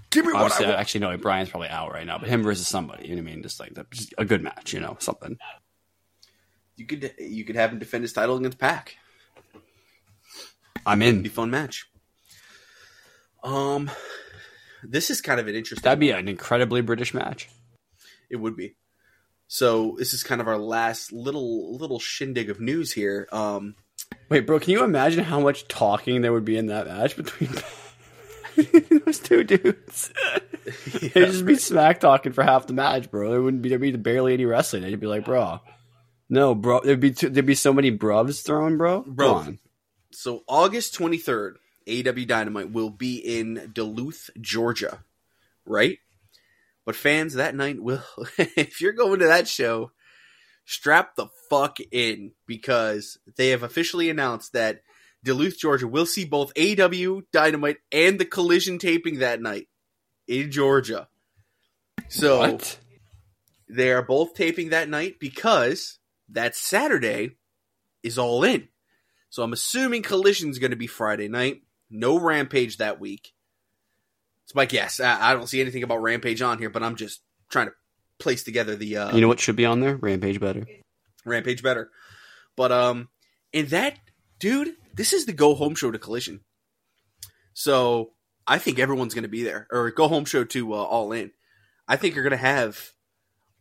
give me what obviously, I want. actually no, Bryan's probably out right now, but him versus somebody. You know what I mean? Just like that, just a good match. You know, something. You could you could have him defend his title against Pac. I'm in. be a in. fun match. Um, this is kind of an interesting. That'd be an incredibly British match. It would be. So this is kind of our last little little shindig of news here. Um, Wait, bro, can you imagine how much talking there would be in that match between those two dudes? They'd just be smack talking for half the match, bro. There wouldn't be there'd be barely any wrestling. They'd be like, bro, no, bro. There'd be too, there'd be so many bruvs thrown, bro. Bro. On. so August twenty third, AEW Dynamite will be in Duluth, Georgia, right? But fans that night will, if you're going to that show, strap the fuck in because they have officially announced that Duluth, Georgia will see both AEW Dynamite and the Collision taping that night in Georgia. So What? they are both taping that night because that Saturday is all in. So I'm assuming Collision's going to be Friday night. No Rampage that week. It's my guess. I, I don't see anything about Rampage on here, but I'm just trying to place together the uh, You know what should be on there? Rampage better. Rampage better. But um, in that dude, this is the go home show to Collision. So I think everyone's going to be there, or go home show to uh, All In. I think you're going to have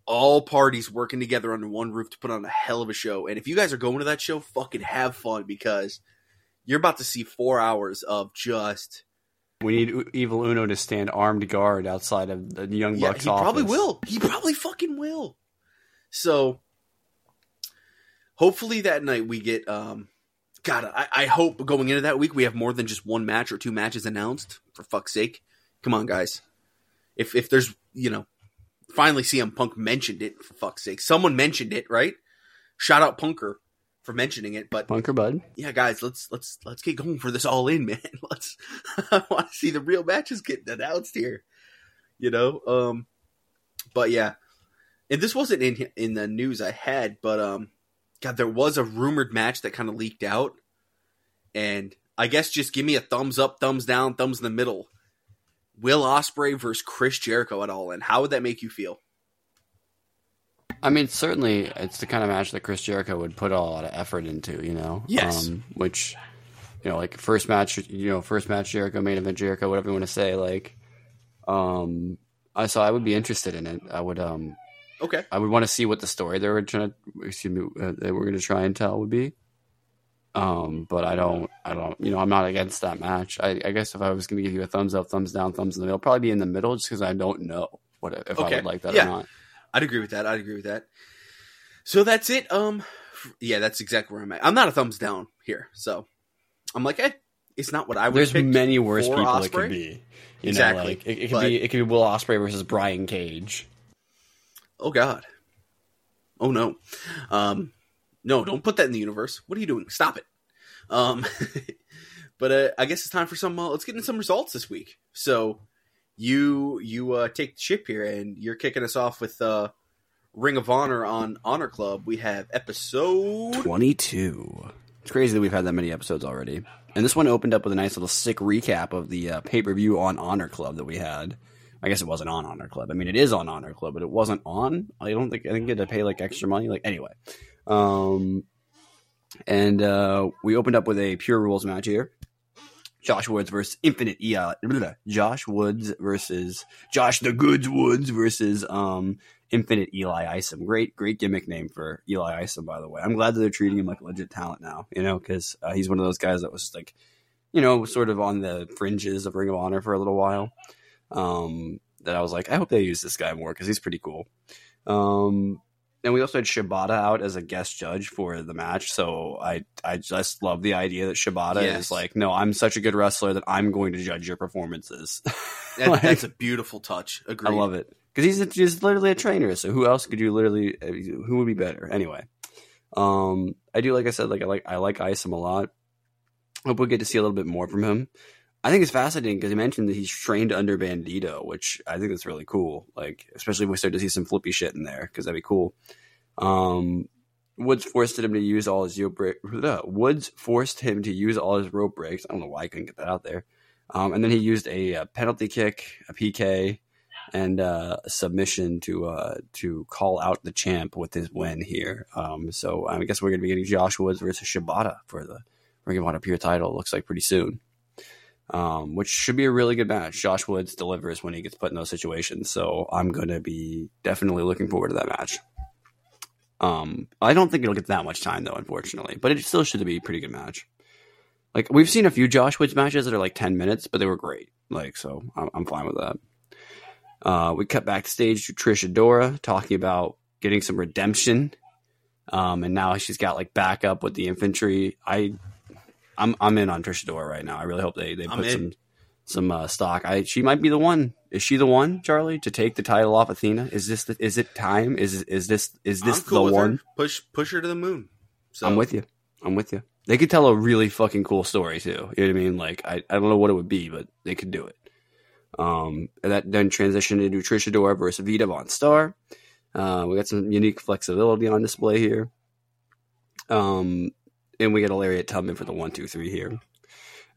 all parties working together under one roof to put on a hell of a show. And if you guys are going to that show, fucking have fun because you're about to see four hours of just. We need Evil Uno to stand armed guard outside of the Young Yeah, Bucks he probably office. will. He probably fucking will. So hopefully that night we get um God, I, I hope going into that week we have more than just one match or two matches announced. For fuck's sake. Come on, guys. If if there's you know finally CM Punk mentioned it, for fuck's sake. Someone mentioned it, right? Shout out Punker for mentioning it, but Bunker Bud. yeah, guys, let's let's let's get going for this all in, man. Let's I want to see the real matches getting announced here. You know, um but yeah. And this wasn't in in the news I had, but um god, there was a rumored match that kind of leaked out. And I guess just give me a thumbs up, thumbs down, thumbs in the middle. Will Ospreay versus Chris Jericho at all and How would that make you feel? I mean, certainly it's the kind of match that Chris Jericho would put a lot of effort into, you know. Yes. Um, which, you know, like first match, you know, first match Jericho, main event Jericho, whatever you want to say. Like, um, I so I would be interested in it. I would, um, Okay. I would want to see what the story they were trying to, excuse me, uh, they were going to try and tell would be. Um, but I don't, I don't, you know, I'm not against that match. I, I guess if I was going to give you a thumbs up, thumbs down, thumbs in the middle, probably be in the middle, just because I don't know what if I would like that Yeah. or not. I'd agree with that. I'd agree with that. So that's it. Um, yeah, that's exactly where I'm at. I'm not a thumbs down here, so I'm like, eh, it's not what I would. There's many worse people it could be. You Exactly, know, like it, it could but- be it could be Will Ospreay versus Brian Cage. Oh God. Oh no. Um, no, don't put that in the universe. What are you doing? Stop it. Um, but uh, I guess it's time for some. Uh, let's get in some results this week. So you you uh, take the ship here, and you're kicking us off with uh, Ring of Honor on Honor Club. We have episode. Twenty two. It's crazy that we've had that many episodes already. And this one opened up with a nice little sick recap of the uh, pay per view on Honor Club that we had. I guess it wasn't on Honor Club. I mean, it is on Honor Club, but it wasn't on. I don't think I think you had to pay like extra money. Like anyway, um, and uh, we opened up with a pure rules match here. Josh Woods versus Infinite Eli. Josh Woods versus Josh the Goods Woods versus um Infinite Eli Isom. Great, great gimmick name for Eli Isom, by the way. I'm glad that they're treating him like a legit talent now, you know, because uh, he's one of those guys that was like, you know, sort of on the fringes of Ring of Honor for a little while. Um, that I was like, I hope they use this guy more because he's pretty cool. Um, and we also had Shibata out as a guest judge for the match, so I I just love the idea that Shibata Yes. is like, no, I'm such a good wrestler that I'm going to judge your performances. That, Like- that's a beautiful touch. Agreed. I love it because he's just literally a trainer. So who else could you literally? uh, Who would be better anyway? Um, I do like I said, like I like I like Isom a lot. Hope we'll get to see a little bit more from him. I think it's fascinating because he mentioned that he's trained under Bandito, which I think that's really cool. Like, especially if we start to see some flippy shit in there, because that'd be cool. Um, Woods forced him to use all his rope. Woods forced him to use all his rope breaks. I don't know why I couldn't get that out there. Um, and then he used a, uh penalty kick, a PK, and uh, a submission to uh, to call out the champ with his win here. Um, so I guess we're going to be getting Josh Woods versus Shibata for the Ring of Honor Pure title. It looks like pretty soon, um, which should be a really good match. Josh Woods delivers when he gets put in those situations, so I'm going to be definitely looking forward to that match. Um, I don't think it'll get that much time though, unfortunately, but it still should be a pretty good match. Like we've seen a few Josh Woods matches that are like ten minutes, but they were great. Like so, I'm, I'm fine with that. Uh, we cut backstage to Trish Adora talking about getting some redemption, um, and now she's got like backup with the infantry. I, I'm I'm in on Trish Adora right now. I really hope they they I'm put in. some some uh, stock. I she might be the one. Is she the one, Charlie, to take the title off Athena? Is this the, is it time? Is is this is this cool the one? her. Push push her to the moon. So I'm with you. I'm with you. They could tell a really fucking cool story too. You know what I mean? Like I, I don't know what it would be, but they could do it. Um, and that then transitioned into Trish Adora versus Vita VonStarr. Uh, we got some unique flexibility on display here. Um, and we get a Lariat Tubman for the one, two, three here.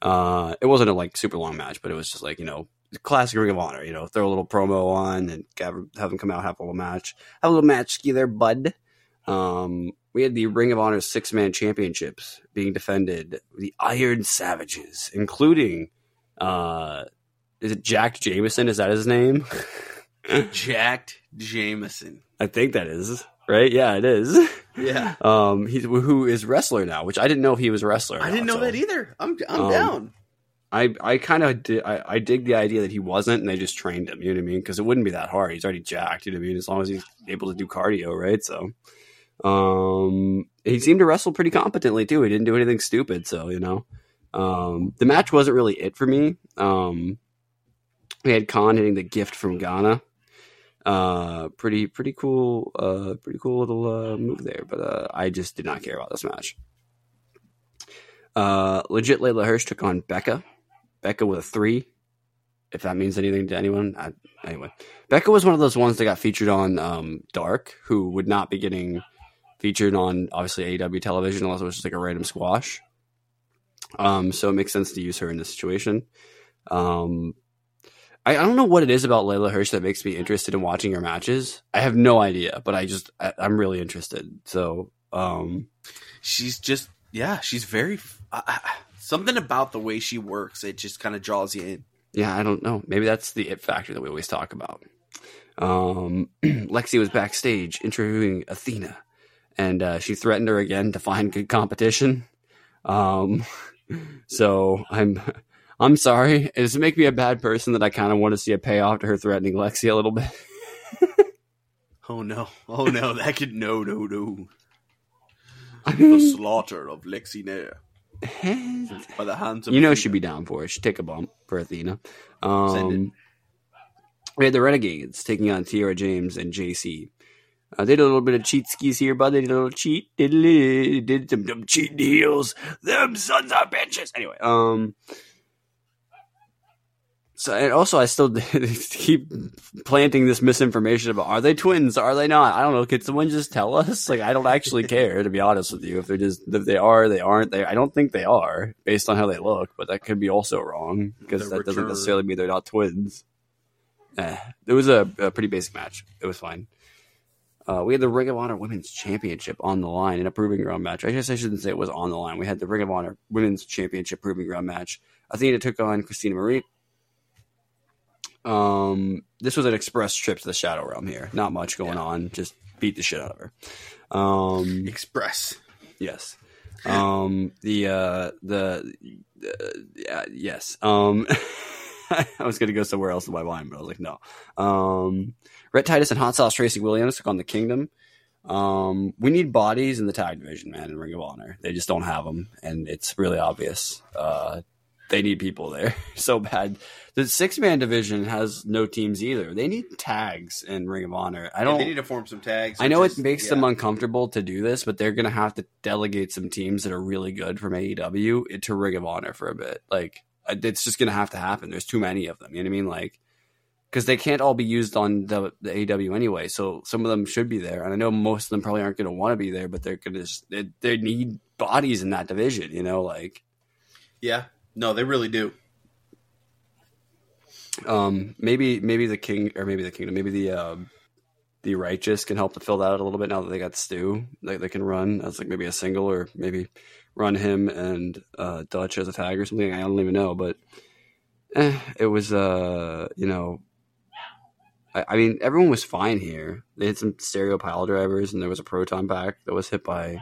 Uh, it wasn't a like super long match, but it was just like you know classic Ring of Honor. You know, throw a little promo on and have, have them come out have a little match, have a little match ski there, bud. Um, we had the Ring of Honor six man championships being defended. The Iron Savages, including, uh, is it Jack Jameson? Is that his name? Jacked Jameson. I think that is right. Yeah, it is. Yeah. Um, he's who is wrestler now, which I didn't know he was a wrestler. I didn't not, know so that either. I'm I'm Um, down. I I kind of di- I, I dig the idea that he wasn't, and they just trained him. You know what I mean? Because it wouldn't be that hard. He's already jacked. You know what I mean? As long as he's able to do cardio, right? So, um, he seemed to wrestle pretty competently too. He didn't do anything stupid. So you know, um, the match wasn't really it for me. Um, we had Kaun hitting the gift from Ghana. Uh, pretty pretty cool. Uh, pretty cool little uh, move there. But uh, I just did not care about this match. Uh, legit Leyla Hirsch took on Becca. Becca with a three, if that means anything to anyone. I, anyway, Becca was one of those ones that got featured on um, Dark, who would not be getting featured on obviously AEW television unless it was just like a random squash. Um, so it makes sense to use her in this situation. Um, I, I don't know what it is about Leyla Hirsch that makes me interested in watching her matches. I have no idea, but I just I, I'm really interested. So um, she's just yeah, she's very uh, something about the way she works. It just kind of draws you in. Yeah, I don't know. Maybe that's the it factor that we always talk about. Um, Lexi was backstage interviewing Athena, and uh, she threatened her again to find good competition. Um, so I'm I'm sorry. Does it make me a bad person that I kind of want to see a payoff to her threatening Lexi a little bit? oh no! Oh no! That could no no no. I mean, The slaughter of Lexi Nair by the hands of you know Athena. she'd be down for it. She'd take a bump for Athena. Um, we had the Renegades taking on Tiara James and JC. Uh, they did a little bit of cheat skis here, but they did a little cheat. Did, did some dumb cheat deals. Them sons of bitches. Anyway, um. So and also, I still keep planting this misinformation about are they twins? Are they not? I don't know. Could someone just tell us? Like, I don't actually care to be honest with you. If they're just if they are, they aren't. They I don't think they are based on how they look, but that could be also wrong because that doesn't necessarily mean they're not twins. Eh, it was a, a pretty basic match. It was fine. Uh, we had the Ring of Honor Women's Championship on the line in a proving ground match. I guess I shouldn't say it was on the line. We had the Ring of Honor Women's Championship proving ground match. Athena took on Christina Marie. Um, this was an express trip to the Shadow Realm here. Not much going Yeah. on. Just beat the shit out of her. Um, Express. Yes. Um the uh the uh, yeah, yes. Um I was gonna go somewhere else in my mind, but I was like, no. Um Rhett Titus and Hot Sauce Tracy Williams took on the Kingdom. Um we need bodies in the tag division, man, in Ring of Honor. They just don't have them, and it's really obvious. Uh they need people there so bad. The six man division has no teams either. They need tags in Ring of Honor. I don't they need to form some tags. I know which it is- makes yeah. them uncomfortable to do this, but they're going to have to delegate some teams that are really good from AEW to Ring of Honor for a bit. Like, uh, it's just going to have to happen. There's too many of them. You know what I mean? Like, because they can't all be used on the, the AEW anyway. So some of them should be there. And I know most of them probably aren't going to want to be there, but they're going to, they, they need bodies in that division, you know? Like, Yeah. No, they really do. um, maybe, maybe the King, or maybe the Kingdom, maybe the, um, the righteous can help to fill that out a little bit now that they got Stu. Like they can run as like maybe a single or maybe run him and uh, Dutch as a tag or something. I don't even know, but eh, it was uh you know. I, I mean, everyone was fine here. They had some stereo pile drivers, and there was a proton pack that was hit by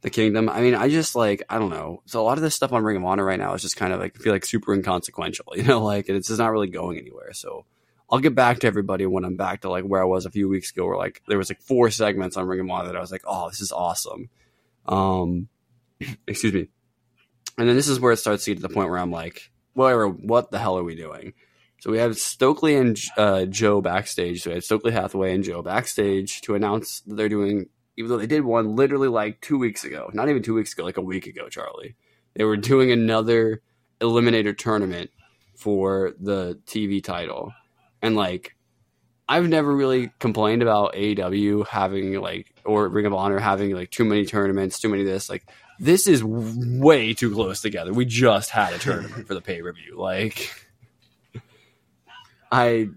the Kingdom. I mean, I just like I don't know. So a lot of this stuff on Ring of Honor right now is just kind of like I feel like super inconsequential, you know, like and it's just not really going anywhere. So I'll get back to everybody when I'm back to like where I was a few weeks ago, where like there was like four segments on Ring of Honor that I was like, oh, this is awesome. Um, excuse me. And then this is where it starts to get to the point where I'm like, whatever, what the hell are we doing? So we have Stokely and uh, Joe backstage. So we had Stokely Hathaway and Joe backstage to announce that they're doing, even though they did one literally like two weeks ago, not even two weeks ago, like a week ago, Charlie. They were doing another Eliminator tournament for the TV title. And like, I've never really complained about AEW having like, or Ring of Honor having like too many tournaments, too many this. Like, this is way too close together. We just had a tournament for the pay per view. Like, I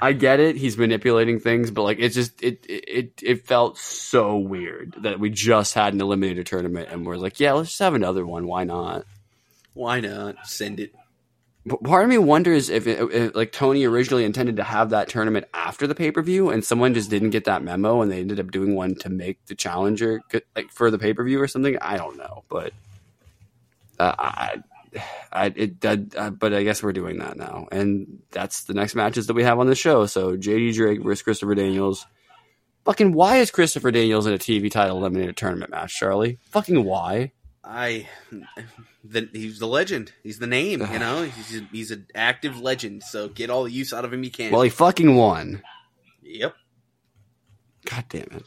I get it. He's manipulating things, but like it's just it it it felt so weird that we just had an eliminator tournament and we're like, yeah, let's just have another one. Why not? Why not send it? But part of me wonders if, it, if like Tony originally intended to have that tournament after the pay per view, and someone just didn't get that memo, and they ended up doing one to make the challenger like for the pay per view or something. I don't know, but uh, I, I it did, uh, but I guess we're doing that now, and that's the next matches that we have on the show. So JD Drake versus Christopher Daniels. Fucking why is Christopher Daniels in a TV title eliminator tournament match, Charlie? Fucking why? I, the, he's the legend. He's the name. You know, he's a, he's an active legend. So get all the use out of him you can. Well, he fucking won. yep. God damn it.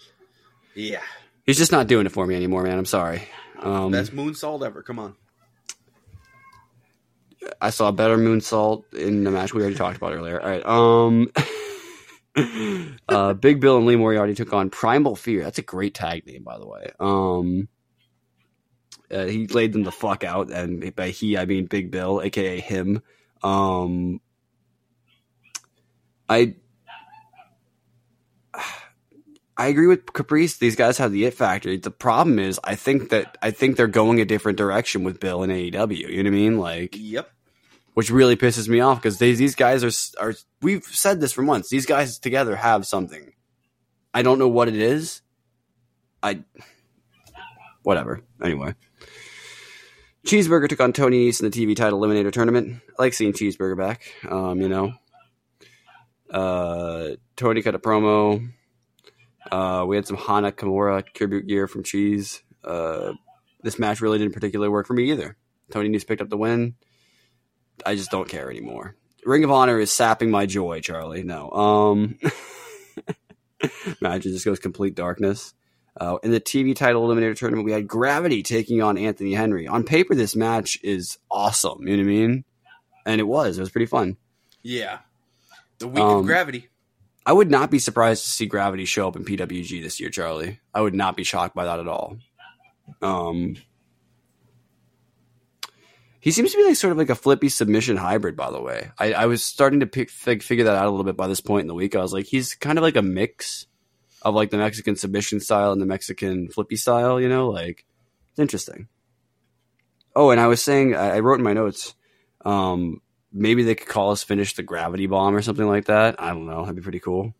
Yeah. He's just not doing it for me anymore, man. I'm sorry. Um, Best moonsault ever. Come on. I saw a better moonsault in the match we already talked about earlier. All right. Um, uh, Big Bill and Lee Moriarty took on Primal Fear. That's a great tag name, by the way. Um, uh, he laid them the fuck out, and by he I mean Big Bill, aka him. Um, I I agree with Caprice. These guys have the it factor. The problem is, I think that I think they're going a different direction with Bill and AEW. You know what I mean? Like, Yep. Which really pisses me off because these guys are are. We've said this for months. These guys together have something. I don't know what it is. I whatever. Anyway, Cheeseburger took on Tony Nese in the TV title eliminator tournament. I like seeing Cheeseburger back. Um, you know, uh, Tony cut a promo. Uh, we had some Hana Kimura tribute gear from Cheese. Uh, this match really didn't particularly work for me either. Tony Nese picked up the win. I just don't care anymore. Ring of Honor is sapping my joy, Charlie. No. Um, match just goes complete darkness. Uh, in the TV title eliminator tournament, we had Gravity taking on Anthony Henry. On paper, this match is awesome. You know what I mean? And it was. It was pretty fun. Yeah. The week Um, of gravity. I would not be surprised to see Gravity show up in PWG this year, Charlie. I would not be shocked by that at all. Um, he seems to be like sort of like a flippy submission hybrid. By the way, I, I was starting to pick, fig, figure that out a little bit by this point in the week. I was like, he's kind of like a mix of like the Mexican submission style and the Mexican flippy style. You know, like it's interesting. Oh, and I was saying, I, I wrote in my notes. Um, maybe they could call us finish the gravity bomb or something like that. I don't know. That'd be pretty cool.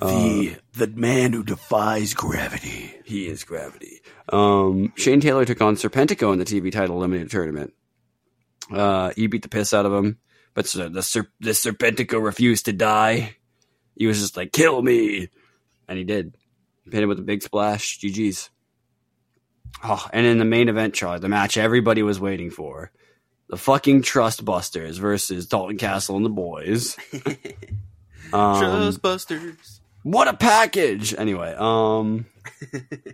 The the man who defies gravity. He is gravity. Um, Shane Taylor took on Serpentico in the TV title eliminator tournament. Uh, he beat the piss out of him, but the the, Ser- the Serpentico refused to die. He was just like, "Kill me," and he did. He hit him with a big splash. GG's. Oh, and in the main event, Charlie, the match everybody was waiting for, the fucking Trust Busters versus Dalton Castle and the boys. Um, Trustbusters. What a package! Anyway, um,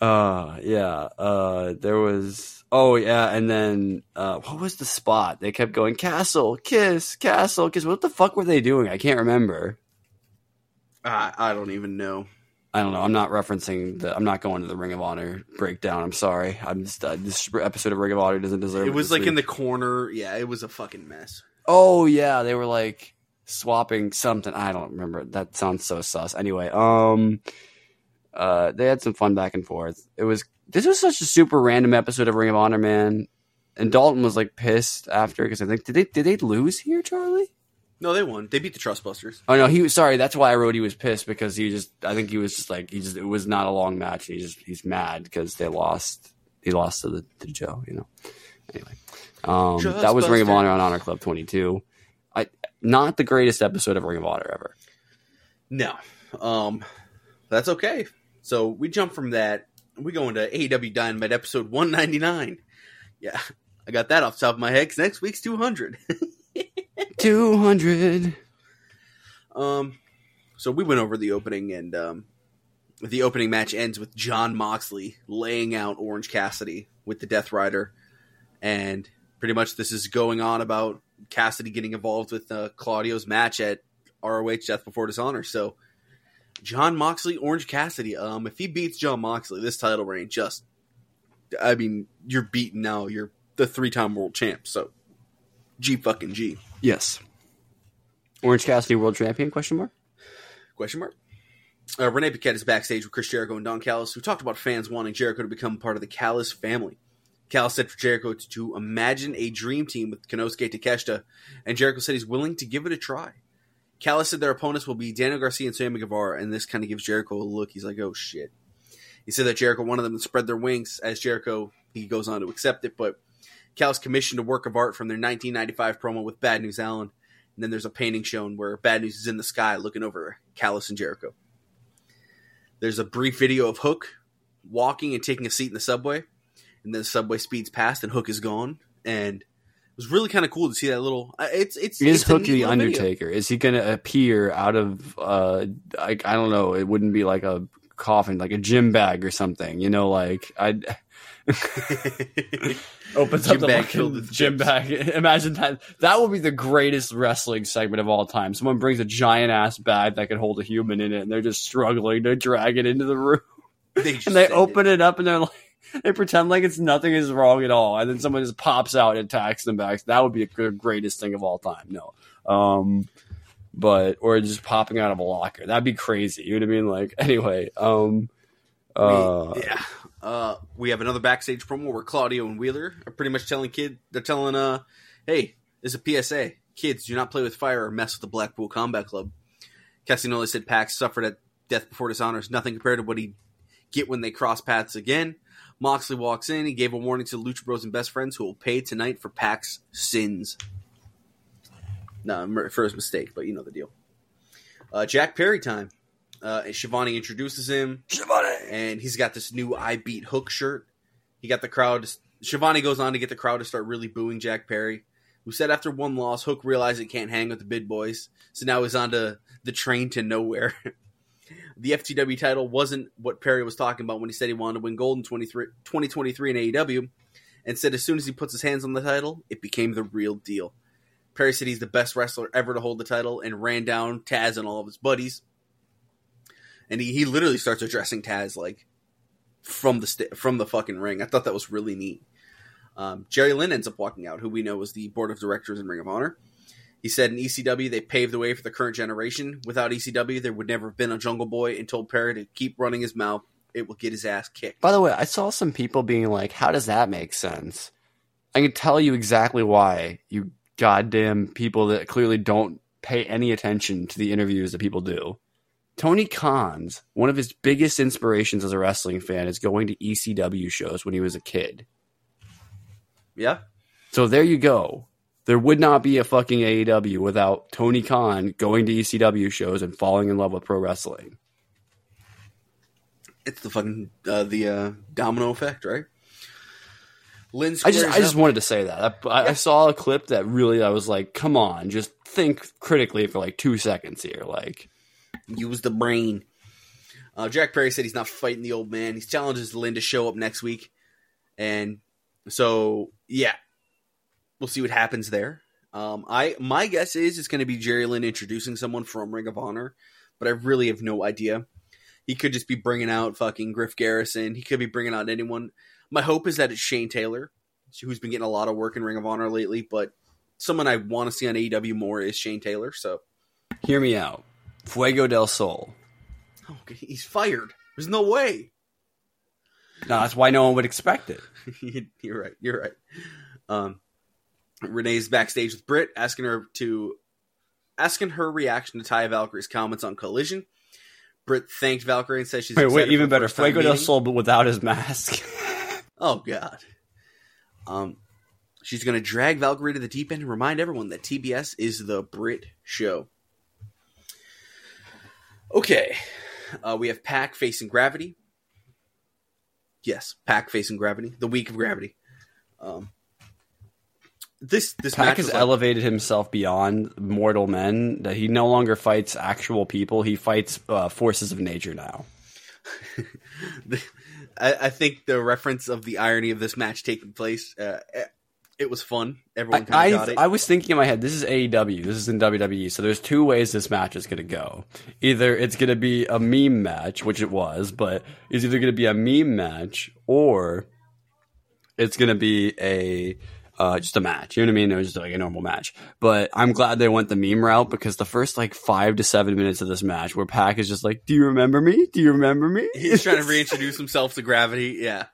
uh, yeah, uh, there was, oh yeah, and then uh, what was the spot? They kept going Castle, Kiss, Castle, Kiss. What the fuck were they doing? I can't remember. I, I don't even know. I don't know. I'm not referencing the. I'm not going to the Ring of Honor breakdown. I'm sorry. I'm just uh, this episode of Ring of Honor doesn't deserve. It was this like in the corner. Yeah, it was a fucking mess. Oh yeah, they were like swapping something. I don't remember. That sounds so sus. Anyway, um, uh, they had some fun back and forth. It was this was such a super random episode of Ring of Honor, man. And Dalton was like pissed after because I think did they did they lose here, Charlie? No, they won. They beat the Trustbusters. Oh no, he was sorry. That's why I wrote he was pissed because he just I think he was just like he just it was not a long match. He just he's mad because they lost. He lost to the to Joe. You know. Anyway, um, that was Ring of Honor on Honor Club 22. Not the greatest episode of Ring of Honor ever. No, um, that's okay. So we jump from that. We go into AEW Dynamite episode one ninety nine. Yeah, I got that off the top of my head because next week's two hundred. 200. Um, so we went over the opening, and um, the opening match ends with Jon Moxley laying out Orange Cassidy with the Death Rider, and pretty much this is going on about Cassidy getting involved with uh, Claudio's match at ROH Death Before Dishonor. So Jon Moxley, Orange Cassidy. Um, if he beats Jon Moxley, this title reign just, I mean, you're beaten now. You're the three time world champ. So G fucking G. Yes. Orange Cassidy World Champion? Question mark. Question mark. Uh, Renee Paquette is backstage with Chris Jericho and Don Callis, who talked about fans wanting Jericho to become part of the Callis family. Callis said for Jericho to, to imagine a dream team with Konosuke Takeshita, and Jericho said he's willing to give it a try. Callis said their opponents will be Daniel Garcia and Sammy Guevara, and this kind of gives Jericho a look. He's like, oh shit. He said that Jericho wanted them to spread their wings as Jericho, he goes on to accept it, but Callis commissioned a work of art from their 1995 promo with Bad News Allen, and then there's a painting shown where Bad News is in the sky looking over Callis and Jericho. There's a brief video of Hook walking and taking a seat in the subway, and then the subway speeds past and Hook is gone. And it was really kind of cool to see that little. uh, It's it's Is it's Hook the little video. Undertaker? Is he going to appear out of, uh, like I don't know, it wouldn't be like a coffin, like a gym bag or something, you know, like, I'd. opens Gym up the bag fucking gym bag. Imagine that. That would be the greatest wrestling segment of all time. Someone brings a giant ass bag that could hold a human in it, and they're just struggling to drag it into the room. They And they send open it. up, and they're like, they pretend like it's nothing is wrong at all, and then someone just pops out and attacks them back. That would be the greatest thing of all time. No, um, but or just popping out of a locker. That'd be crazy. You know what I mean? Like anyway, um, uh, We- yeah. Uh, we have another backstage promo where Claudio and Wheeler are pretty much telling kid they're telling uh, hey, this is a PSA. Kids, do not play with fire or mess with the Blackpool Combat Club. Castagnoli said Pax suffered at death before dishonor is nothing compared to what he'd get when they cross paths again. Moxley walks in. He gave a warning to the Lucha Bros and best friends who will pay tonight for Pac's sins. No, for his mistake, but you know the deal. Uh, Jack Perry time. Uh, and Shivani introduces him and he's got this new I beat Hook shirt. He got the crowd. Shivani goes on to get the crowd to start really booing Jack Perry, who said after one loss, Hook realized it can't hang with the big boys, so now he's on to the train to nowhere. the FTW title wasn't what Perry was talking about when he said he wanted to win gold in 23 2023 in AEW, and said as soon as he puts his hands on the title, it became the real deal. Perry said he's the best wrestler ever to hold the title and ran down Taz and all of his buddies and he, he literally starts addressing Taz like from the st- from the fucking ring. I thought that was really neat. Um, Jerry Lynn ends up walking out, who we know was the board of directors in Ring of Honor. He said in ECW they paved the way for the current generation. Without ECW, there would never have been a Jungle Boy, and told Perry to keep running his mouth. It will get his ass kicked. By the way, I saw some people being like, "How does that make sense?" I can tell you exactly why. You goddamn people that clearly don't pay any attention to the interviews that people do. Tony Khan's one of his biggest inspirations as a wrestling fan is going to ECW shows when he was a kid. Yeah, So there you go. There would not be a fucking AEW without Tony Khan going to ECW shows and falling in love with pro wrestling. it's the fucking uh, the uh, domino effect, right? Lynn I just I just up- wanted to say that. I, I saw a clip that really I was like, come on, just think critically for like two seconds here. Like, Use the brain. Uh, Jack Perry said he's not fighting the old man. He challenges Lynn to show up next week. And so, yeah, we'll see what happens there. Um, I My guess is it's going to be Jerry Lynn introducing someone from Ring of Honor, but I really have no idea. He could just be bringing out fucking Griff Garrison. He could be bringing out anyone. My hope is that it's Shane Taylor, who's been getting a lot of work in Ring of Honor lately, but someone I want to see on AEW more is Shane Taylor. So, hear me out. Fuego del Sol. oh, he's fired. There's no way. No, that's why no one would expect it. you're right. You're right. Um, Renee's backstage with Britt, asking her to asking her reaction to Taya Valkyrie's comments on Collision. Britt thanked Valkyrie and says she's Wait, wait, even better. Fuego del. Sol, but without his mask. Oh God. Um, she's going to drag Valkyrie to the deep end and remind everyone that TBS is the Britt show. Okay, uh, we have Pac facing Gravity. Yes, Pac facing Gravity. The week of Gravity. Um, this this Pac match has like- elevated himself beyond mortal men. That he no longer fights actual people; he fights uh, forces of nature now. I, I think the reference of the irony of this match taking place, uh, it was fun. Everyone kind I, of got I, it. I was thinking in my head, this is AEW, this is in WWE, so there's two ways this match is going to go. Either it's going to be a meme match, which it was, but it's either going to be a meme match or it's going to be a uh, just a match. You know what I mean? It was just like a normal match. But I'm glad they went the meme route because the first like five to seven minutes of this match, where Pac is just like, "Do you remember me? Do you remember me?" He's trying to reintroduce himself to Gravity. Yeah,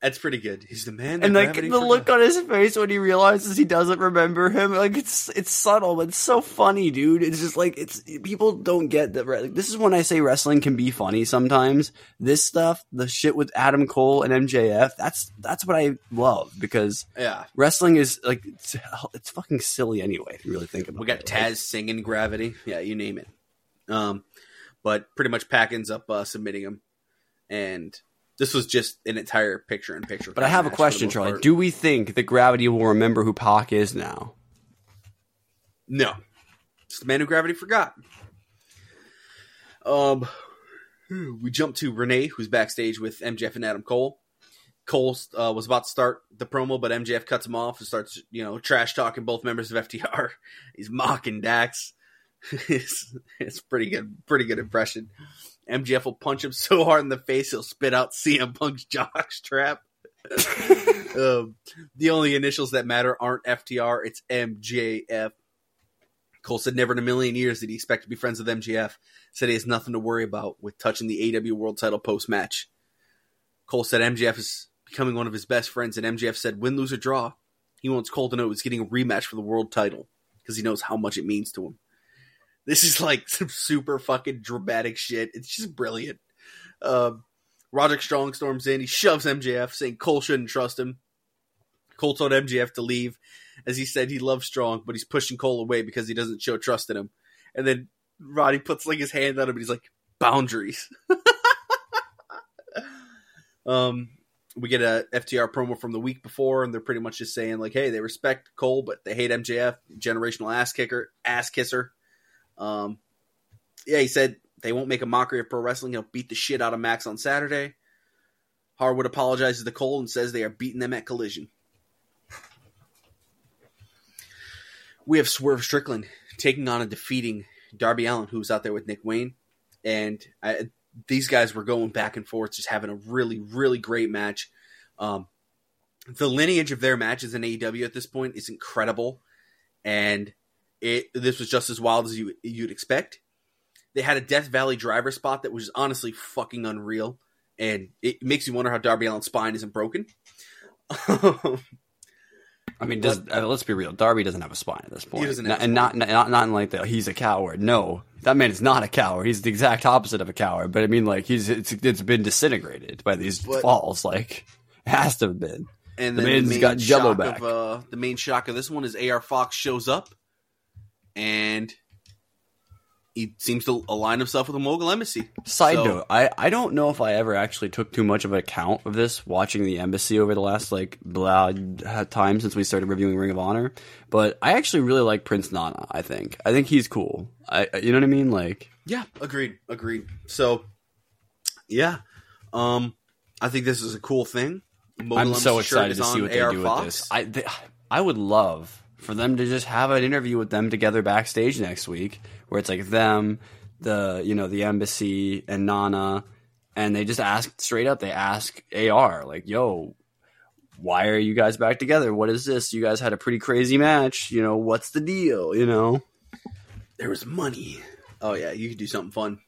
that's pretty good. He's the man. And like the forgot. look on his face when he realizes he doesn't remember him, like it's it's subtle, but it's so funny, dude. It's just like it's people don't get that. Like, this is when I say wrestling can be funny sometimes. This stuff, the shit with Adam Cole and MJF, that's that's what I love because Yeah, wrestling is like it's, it's fucking silly anyway. If you really think about it, we got it. Taz singing Gravity. Yeah, you name it. Um, but pretty much Pac ends up uh, submitting him, and this was just an entire picture in picture. But I have a question, Charlie. Do we think that Gravity will remember who Pac is now? No. It's the man who gravity forgot. Um, we jump to Renee, who's backstage with MJF and Adam Cole. Cole uh, was about to start the promo, but MJF cuts him off and starts, you know, trash talking both members of FTR. He's mocking Dax. it's, it's pretty good, pretty good impression. MJF will punch him so hard in the face he'll spit out CM Punk's jockstrap. um, the only initials that matter aren't FTR, it's MJF. Cole said never in a million years did he expect to be friends with MJF. Said he has nothing to worry about with touching the AEW World title post match. Cole said MJF is becoming one of his best friends, and MJF said win, lose, or draw, he wants Cole to know he's getting a rematch for the world title because he knows how much it means to him. This is like some super fucking dramatic shit. It's just brilliant. Um, Roderick Strong storms in. He shoves MJF, saying Cole shouldn't trust him. Cole told MJF to leave, as he said he loves Strong, but he's pushing Cole away because he doesn't show trust in him. And then Roddy puts like his hand on him, and he's like, "Boundaries." um, we get a FTR promo from the week before, and they're pretty much just saying like, "Hey, they respect Cole, but they hate MJF, generational ass kicker, ass kisser." Um, yeah, he said they won't make a mockery of pro wrestling. He'll beat the shit out of Max on Saturday. Harwood apologizes to Cole and says they are beating them at Collision. We have Swerve Strickland taking on and defeating Darby Allin, who's out there with Nick Wayne, and I, these guys were going back and forth, just having a really, really great match. Um, the lineage of their matches in AEW at this point is incredible, and it this was just as wild as you you'd expect. They had a Death Valley driver spot that was honestly fucking unreal, and it makes you wonder how Darby Allin's spine isn't broken. I mean, does, uh, let's be real. Darby doesn't have a spine at this point, doesn't have a and not, not not in like the he's a coward. No, that man is not a coward. He's the exact opposite of a coward. But I mean, like he's it's, it's been disintegrated by these But- falls. Like it has to have been. and The man's main got Jell-O back. Of, uh, the main shock of this one is AR Fox shows up, and he seems to align himself with the Mogul Embassy. Side So- note: I I don't know if I ever actually took too much of an account of this watching the embassy over the last like blah time since we started reviewing Ring of Honor. But I actually really like Prince Nana. I think I think he's cool. I you know what I mean? Like Yeah, agreed, agreed. So, yeah, um, I think this is a cool thing. Mogul I'm so Embassy shirt excited to see what they AR do Fox. with this. I th- I would love for them to just have an interview with them together backstage next week, where it's like them, the you know the embassy and Nana, and they just ask straight up. They ask Ar like, "Yo, why are you guys back together? What is this? You guys had a pretty crazy match. You know, what's the deal? You know." there was money. Oh yeah, you could do something fun.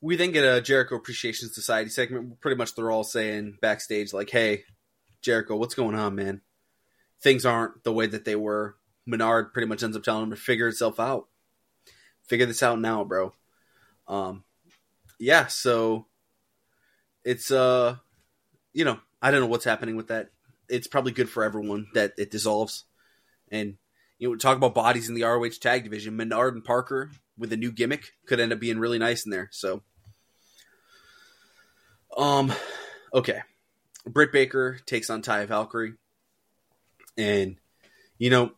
We then get a Jericho Appreciation Society segment. Pretty much, they're all saying backstage, like, "Hey, Jericho, what's going on, man? Things aren't the way that they were." Menard pretty much ends up telling him to figure itself out. Figure this out now, bro. Um, yeah. So it's uh, you know, I don't know what's happening with that. It's probably good for everyone that it dissolves, and you know, talk about bodies in the ROH tag division. Menard and Parker with a new gimmick could end up being really nice in there. So, um, okay, Britt Baker takes on Taya Valkyrie, and you know,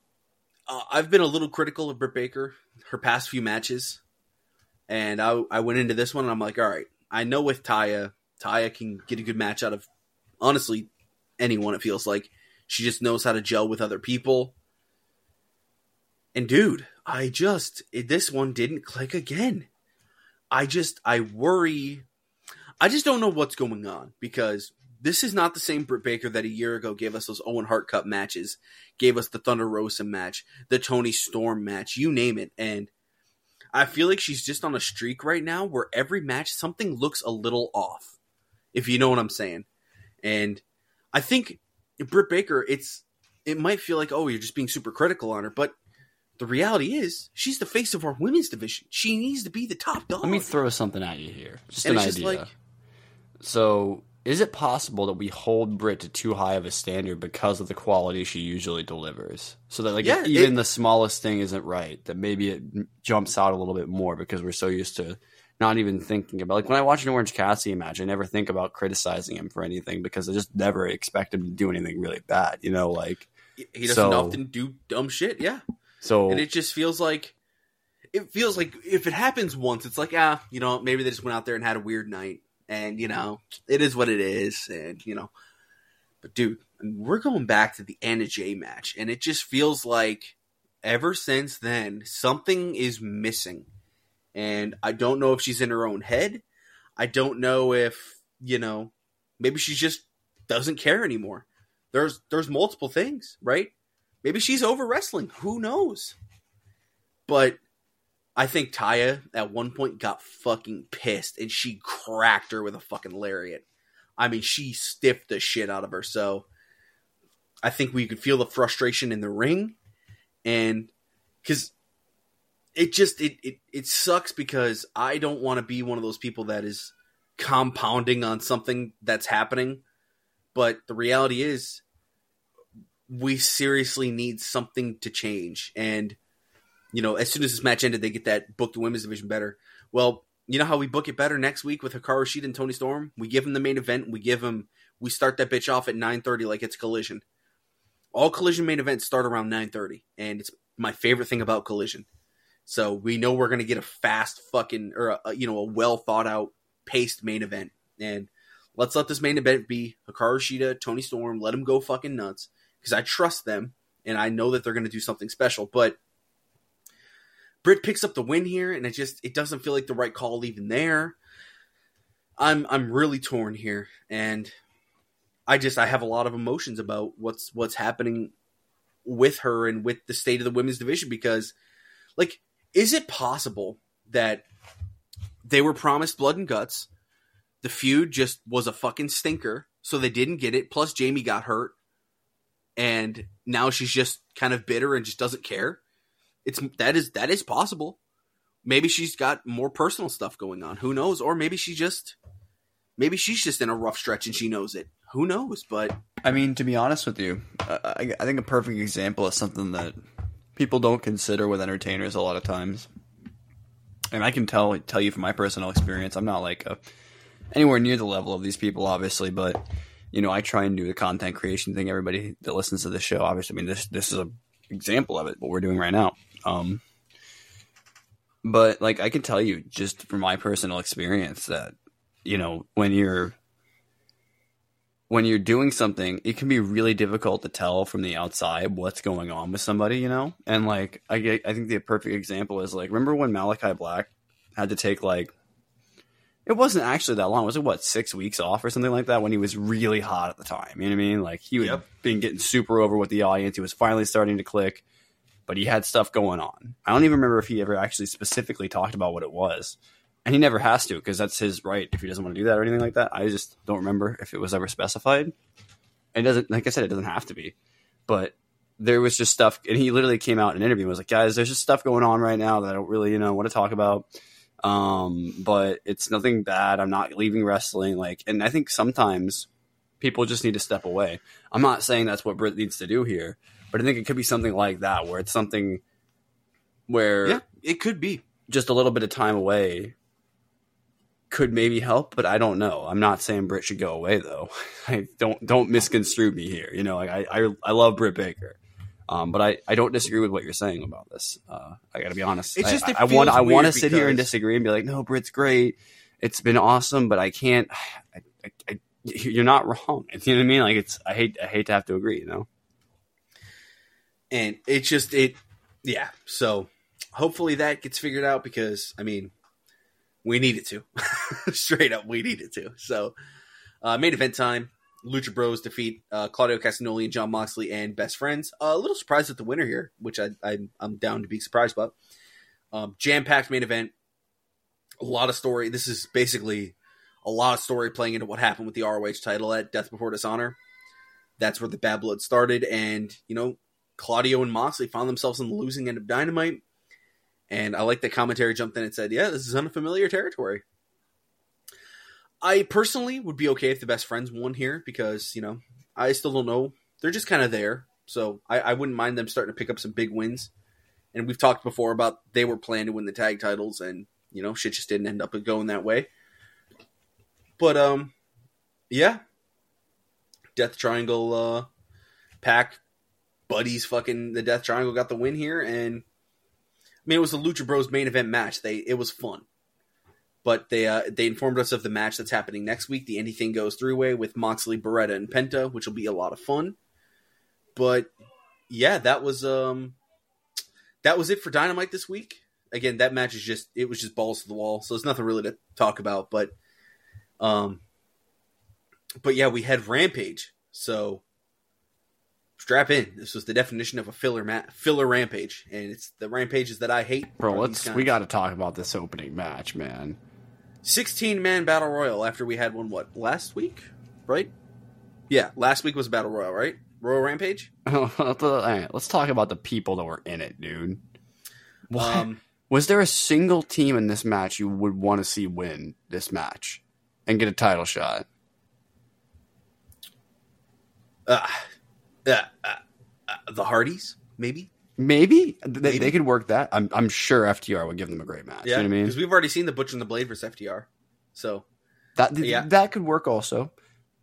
uh, I've been a little critical of Britt Baker her past few matches, and I I went into this one and I'm like, all right, I know with Taya, Taya can get a good match out of honestly anyone. It feels like she just knows how to gel with other people. And dude, I just it, this one didn't click again. I just I worry. I just don't know what's going on because this is not the same Britt Baker that a year ago gave us those Owen Hart Cup matches, gave us the Thunder Rosa match, the Toni Storm match, you name it. And I feel like she's just on a streak right now where every match something looks a little off, if you know what I'm saying. And I think Britt Baker, it's it might feel like oh you're just being super critical on her, but the reality is she's the face of our women's division. She needs to be the top dog. Let me throw something at you here. Just And an it's just idea. like- so, is it possible that we hold Britt to too high of a standard because of the quality she usually delivers? So that like Yeah, even it- the smallest thing isn't right, that maybe it jumps out a little bit more because we're so used to not even thinking about like when I watch an Orange Cassidy match, I never think about criticizing him for anything because I just never expect him to do anything really bad. You know, like he doesn't so- often do dumb shit. Yeah, so. and it just feels like it feels like if it happens once, it's like ah, you know, maybe they just went out there and had a weird night, and you know, it is what it is, and you know, but dude, we're going back to the Anna Jay match, and it just feels like ever since then something is missing. And I don't know if she's in her own head. I don't know if, you know, maybe she just doesn't care anymore. There's there's multiple things, right? Maybe she's over wrestling. Who knows? But I think Taya at one point got fucking pissed and she cracked her with a fucking lariat. I mean, she stiffed the shit out of her. So I think we could feel the frustration in the ring, and because it just it, it it sucks because I don't want to be one of those people that is compounding on something that's happening, but the reality is we seriously need something to change and you know as soon as this match ended they get that book the women's division better. Well you know how we book it better next week with Hikaru Shida and Toni Storm? We give them the main event. We give them we start that bitch off at 9:30 like it's collision. All collision main events start around 9:30 and it's my favorite thing about collision. So we know we're going to get a fast fucking or a, you know a well thought out paced main event. And let's let this main event be Hikaru Shida Toni Storm let them go fucking nuts because I trust them and I know that they're going to do something special. But Britt picks up the win here and it just it doesn't feel like the right call even there. I'm I'm really torn here and I just I have a lot of emotions about what's what's happening with her and with the state of the women's division because like is it possible that they were promised blood and guts the feud just was a fucking stinker so they didn't get it plus Jamie got hurt and now she's just kind of bitter and just doesn't care it's that is that is possible maybe she's got more personal stuff going on who knows or maybe she just maybe she's just in a rough stretch and she knows it who knows but I mean, to be honest with you, I, I think a perfect example is something that people don't consider with entertainers a lot of times. And I can tell tell you from my personal experience, I'm not like a, anywhere near the level of these people, obviously, but you know, I try and do the content creation thing. Everybody that listens to this show, obviously, I mean, this this is a example of it. What we're doing right now. Um, but like, I can tell you just from my personal experience that you know when you're when you're doing something, it can be really difficult to tell from the outside what's going on with somebody, you know? And like I get, I think the perfect example is like remember when Malakai Black had to take like it wasn't actually that long. Was it what, six weeks off or something like that when he was really hot at the time? You know what I mean? Like he had Yep. been getting super over with the audience. He was finally starting to click, but he had stuff going on. I don't even remember if he ever actually specifically talked about what it was and he never has to because that's his right if he doesn't want to do that or anything like that. I just don't remember if it was ever specified. It doesn't, like I said, it doesn't have to be, but there was just stuff, and he literally came out in an interview and was like, "Guys, there's just stuff going on right now that I don't really, you know, want to talk about." Um, but it's nothing bad. I'm not leaving wrestling. Like, and I think sometimes people just need to step away. I'm not saying that's what Britt needs to do here, but I think it could be something like that where it's something where yeah it could be just a little bit of time away could maybe help, but I don't know. I'm not saying Britt should go away though. I don't don't misconstrue me here. You know, like I I, I love Britt Baker. Um, but I, I don't disagree with what you're saying about this. Uh, I got to be honest. It's I- just it I, want I want to sit here and disagree and be like, no, Britt's great. It's been awesome, but I can't. I, I, I, you're not wrong. You know what I mean? Like it's. I hate. I hate to have to agree. You know. And it just it yeah. So hopefully that gets figured out because i mean we need it to. Straight up we need it to. So uh main event time lucha bros defeat uh, claudio castagnoli and jon moxley and best friends. Uh, a little surprised at the winner here which I, I i'm down to be surprised about. Um, jam-packed main event. A lot of story. This is basically a lot of story playing into what happened with the roh title at death before dishonor. That's where the bad blood started. And you know Claudio and Moxley found themselves in the losing end of Dynamite. And I like that commentary jumped in and said, yeah, this is unfamiliar territory. I personally would be okay if the best friends won here because, you know, I still don't know. They're just kind of there. So I, I wouldn't mind them starting to pick up some big wins. And we've talked before about they were planning to win the tag titles and, you know, shit just didn't end up going that way. But, um, yeah. Death Triangle, uh, Pac buddies fucking the Death Triangle got the win here, and I mean it was the Lucha Bros main event match. They it was fun, but they uh, they informed us of the match that's happening next week. The Anything Goes three way with Moxley, Beretta, and Penta, which will be a lot of fun. But yeah, that was um that was it for Dynamite this week. again, that match is just it was just balls to the wall, so there's nothing really to talk about. But, um, but yeah, we had Rampage, so strap in. This was the definition of a filler ma- filler Rampage, and it's the Rampages that I hate. Bro, let's we got to talk about this opening match, man. 16 man battle royal after we had one what last week, right? Yeah, last week was battle royal, right? Royal Rampage. All right, let's talk about the people that were in it, dude. What? Um, Was there a single team in this match you would want to see win this match and get a title shot? uh, uh, uh, uh, the Hardys, maybe. Maybe they, Maybe. they could work that. I'm I'm sure FTR would give them a great match. Yeah, you know what I mean? because we've already seen the Butcher and the Blade versus FTR. So That Yeah. that could work also.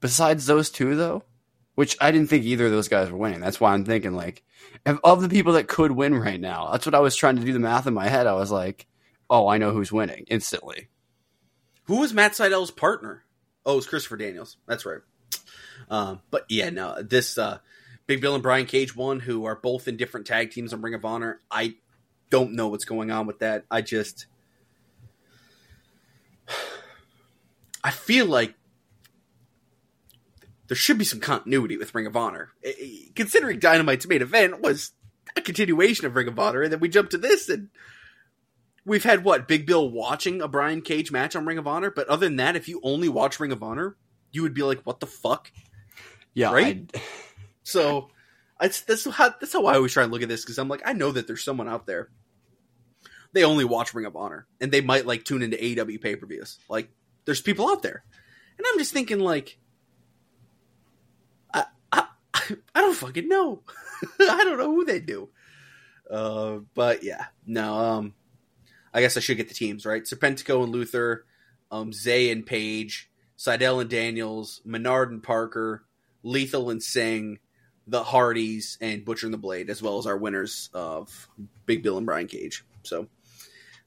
Besides those two, though, which I didn't think either of those guys were winning. That's why I'm thinking like, of, of the people that could win right now, that's what I was trying to do the math in my head. I was like, oh, I know who's winning instantly. who was Matt Sydal's partner? Oh, it was Christopher Daniels. That's right. Um, but yeah, no, this uh, Big Bill and Brian Cage won, who are both in different tag teams on Ring of Honor. I don't know what's going on with that. I just I feel like there should be some continuity with Ring of Honor. Considering Dynamite's main event was a continuation of Ring of Honor, and then we jump to this and we've had what Big Bill watching a Brian Cage match on Ring of Honor, but other than that, if you only watch Ring of Honor, you would be like, "What the fuck?" Yeah, Right? I- So that's that's how that's how I always try and look at this because I'm like, I know that there's someone out there. They only watch Ring of Honor, and they might like tune into AEW pay per views. Like, there's people out there, and I'm just thinking like, I I, I don't fucking know. I don't know who they do. Uh, but yeah, no. Um, I guess I should get the teams right. Serpentico and Luther, um, Zay and Page, Sydal and Daniels, Menard and Parker, Lethal and Singh, the Hardys, and Butcher and the Blade, as well as our winners of Big Bill and Brian Cage. So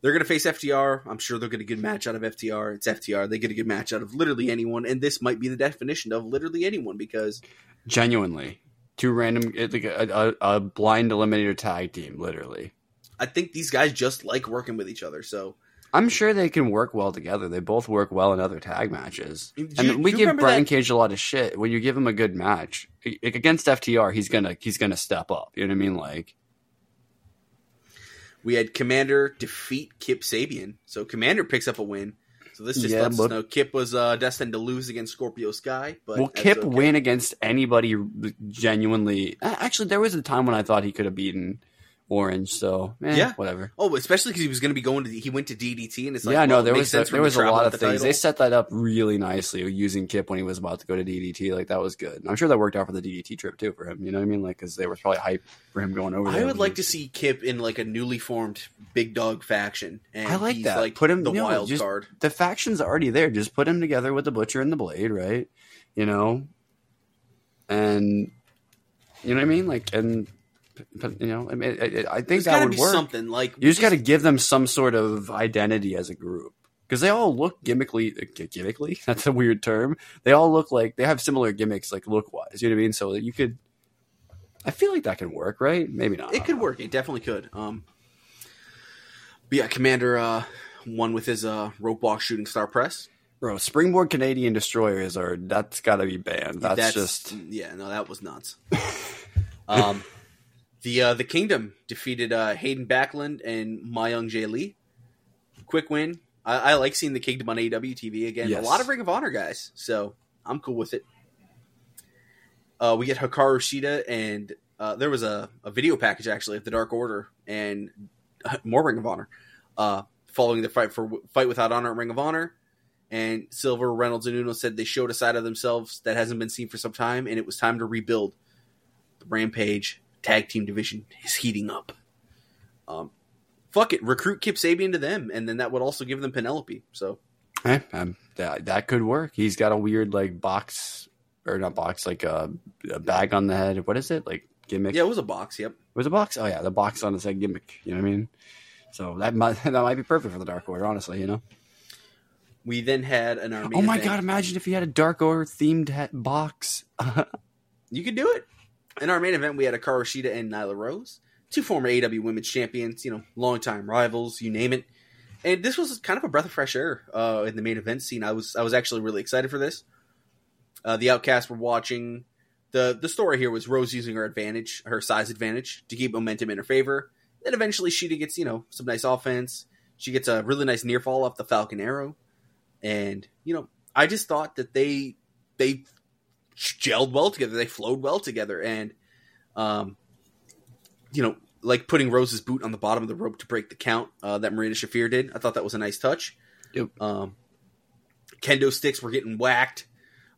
they're going to face FTR. I'm sure they'll get a good match out of FTR. It's FTR. They get a good match out of literally anyone, and this might be the definition of literally anyone because genuinely two random like a, a, a blind eliminator tag team, literally. I think these guys just like working with each other. So I'm sure they can work well together. They both work well in other tag matches. Do and we give Brian that- Cage a lot of shit. When you give him a good match against FTR, he's gonna he's gonna step up. You know what I mean? Like we had Komander defeat Kip Sabian. So Komander picks up a win. So this just Yeah, lets but- us know Kip was uh, destined to lose against Scorpio Sky. But will Kip okay. win against anybody genuinely? Actually, there was a time when I thought he could have beaten Orange. So eh, Yeah. whatever. Oh, especially because he was going to be going to he went to DDT and it's like yeah, no, well, there was a, there was a lot of the things. They set that up really nicely using Kip when he was about to go to DDT. Like that was good. I'm sure that worked out for the DDT trip too for him. You know what I mean? Like because they were probably hype for him going over. I would like to see Kip in like a newly formed big dog faction. And I like he's that. Like Put him the no, wild just- card. the faction's already there. Just put him together with the Butcher and the Blade, right? You know, and you know what I mean. Like, and you know, I mean, I, I think that would work. something like You just got to give them some sort of identity as a group because they all look gimmickly. uh, Gimmickly? That's a weird term. They all look like they have similar gimmicks, like look wise. You know what I mean? So that you could. I feel like that can work, right? Maybe not. It could work. It definitely could. Um, but yeah, Komander uh, won with his uh, rope walk shooting star press. bro. Springboard Canadian destroyers are that's got to be banned. That's, just yeah. No, that was nuts. um, the uh, the Kingdom defeated uh, Hayden Backlund and Myung-Jae Lee. Quick win. I, I like seeing the Kingdom on AEW TV again. Yes. A lot of Ring of Honor guys, so I'm cool with it. Uh, we get Hikaru Shida, and uh, there was a, a video package actually of the Dark Order and uh, more Ring of Honor, uh, following the fight for Fight Without Honor at Ring of Honor. And Silver, Reynolds, and Uno said they showed a side of themselves that hasn't been seen for some time, and it was time to rebuild. The Rampage tag team division is heating up. Um, fuck it, recruit Kip Sabian to them, and then that would also give them Penelope. So Eh, um, that that could work. He's got a weird like box or not box, like a, a bag on the head. What is it? Like gimmick? yeah, it was a box. Yep. It was a box? Oh yeah, the box on the head gimmick. You know what I mean? So that might that might be perfect for the Dark Order, honestly. You know? We then had an army. oh my god! Imagine if he had a Dark Order themed box. You could do it. In our main event, we had a Shida and Nyla Rose two former AEW Women's Champions, you know, longtime rivals, you name it. And this was kind of a breath of fresh air uh, in the main event scene. I was I was actually really excited for this. Uh, the Outcasts were watching. the The story here was Rose using her advantage, her size advantage, to keep momentum in her favor. Then eventually Shida gets you know some nice offense. She gets a really nice near fall off the Falcon Arrow, and you know I just thought that they they gelled well together. They flowed well together, and um, you know, like putting Rose's boot on the bottom of the rope to break the count uh, that Marina Shafir did. I thought that was a nice touch. Yep. Um, kendo sticks were getting whacked.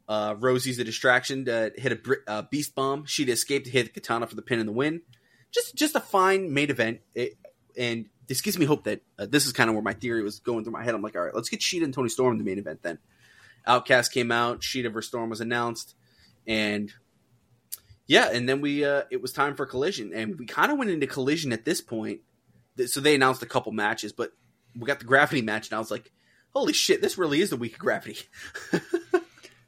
Uh, Rose used a distraction to hit a uh, beast bomb. She'd escaped to hit the katana for the pin and the win. Just, just a fine main event. It, and this gives me hope that uh, this is kind of where my theory was going through my head. I'm like, all right, let's get Shida and Toni Storm in the main event then. Outcast came out. Shida vs Storm was announced, and yeah, and then we uh, it was time for Collision, and we kind of went into Collision at this point. So they announced a couple matches, but we got the Gravity match, and I was like, holy shit, this really is the week of Gravity.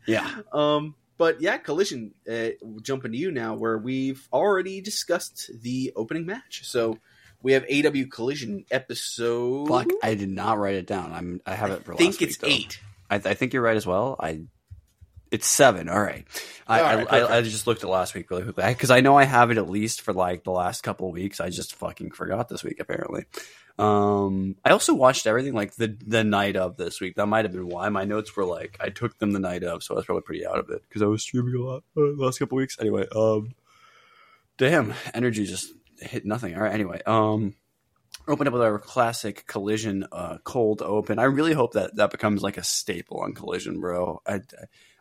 Yeah. Um, but yeah, Collision. Uh, jumping to you now, where we've already discussed the opening match. So we have AW Collision episode. Fuck, I did not write it down. I'm I have it for I think it's week, eight. I, I think you're right as well. I it's seven. All right. I, All right, I, I, I just looked at last week really quickly because I know I have it at least for like the last couple of weeks. I just fucking forgot this week apparently. Um, I also watched everything like the the night of this week. That might have been why my notes were like I took them the night of, so I was probably pretty out of it because I was streaming a lot uh, the last couple of weeks. Anyway, um, damn, energy just hit nothing. All right. Anyway, um, open up with our classic collision uh, cold open. I really hope that that becomes like a staple on collision, bro. I, I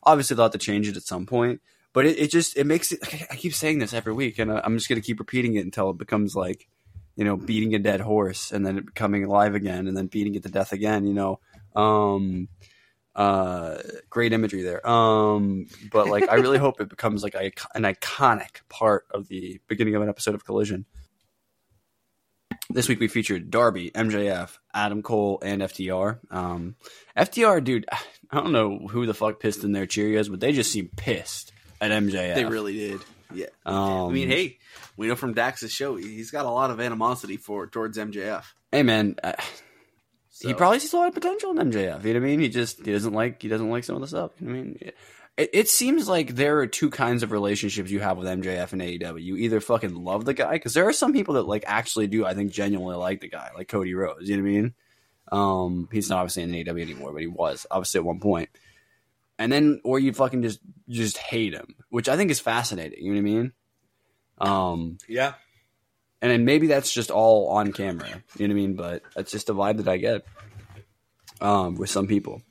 obviously they'll have to change it at some point, but it, it just it makes it. I keep saying this every week, and I'm just gonna keep repeating it until it becomes like you know beating a dead horse and then it becoming alive again and then beating it to death again. You know. Um, uh great imagery there um but like i really hope it becomes like a, an iconic part of the beginning of an episode of collision this week we featured Darby, MJF, Adam Cole, and FTR. Um, FTR, dude, I don't know who the fuck pissed in their Cheerios, but they just seem pissed at MJF. They really did. Yeah. Um, I mean, hey, we know from Dax's show he's got a lot of animosity for towards MJF. hey man, uh, he probably sees a lot of potential in MJF. You know what I mean? He just he doesn't like he doesn't like some of the stuff. You know what I mean? It, it seems like there are two kinds of relationships you have with MJF and AEW. You either fucking love the guy because there are some people that like actually do. I think genuinely like the guy, like Cody Rhodes. You know what I mean? Um, he's not obviously in AEW anymore, but he was obviously at one point. And then, or you fucking just just hate him, which I think is fascinating. You know what I mean? Um, Yeah. and then maybe that's just all on camera. You know what I mean? But that's just a vibe that I get um, with some people.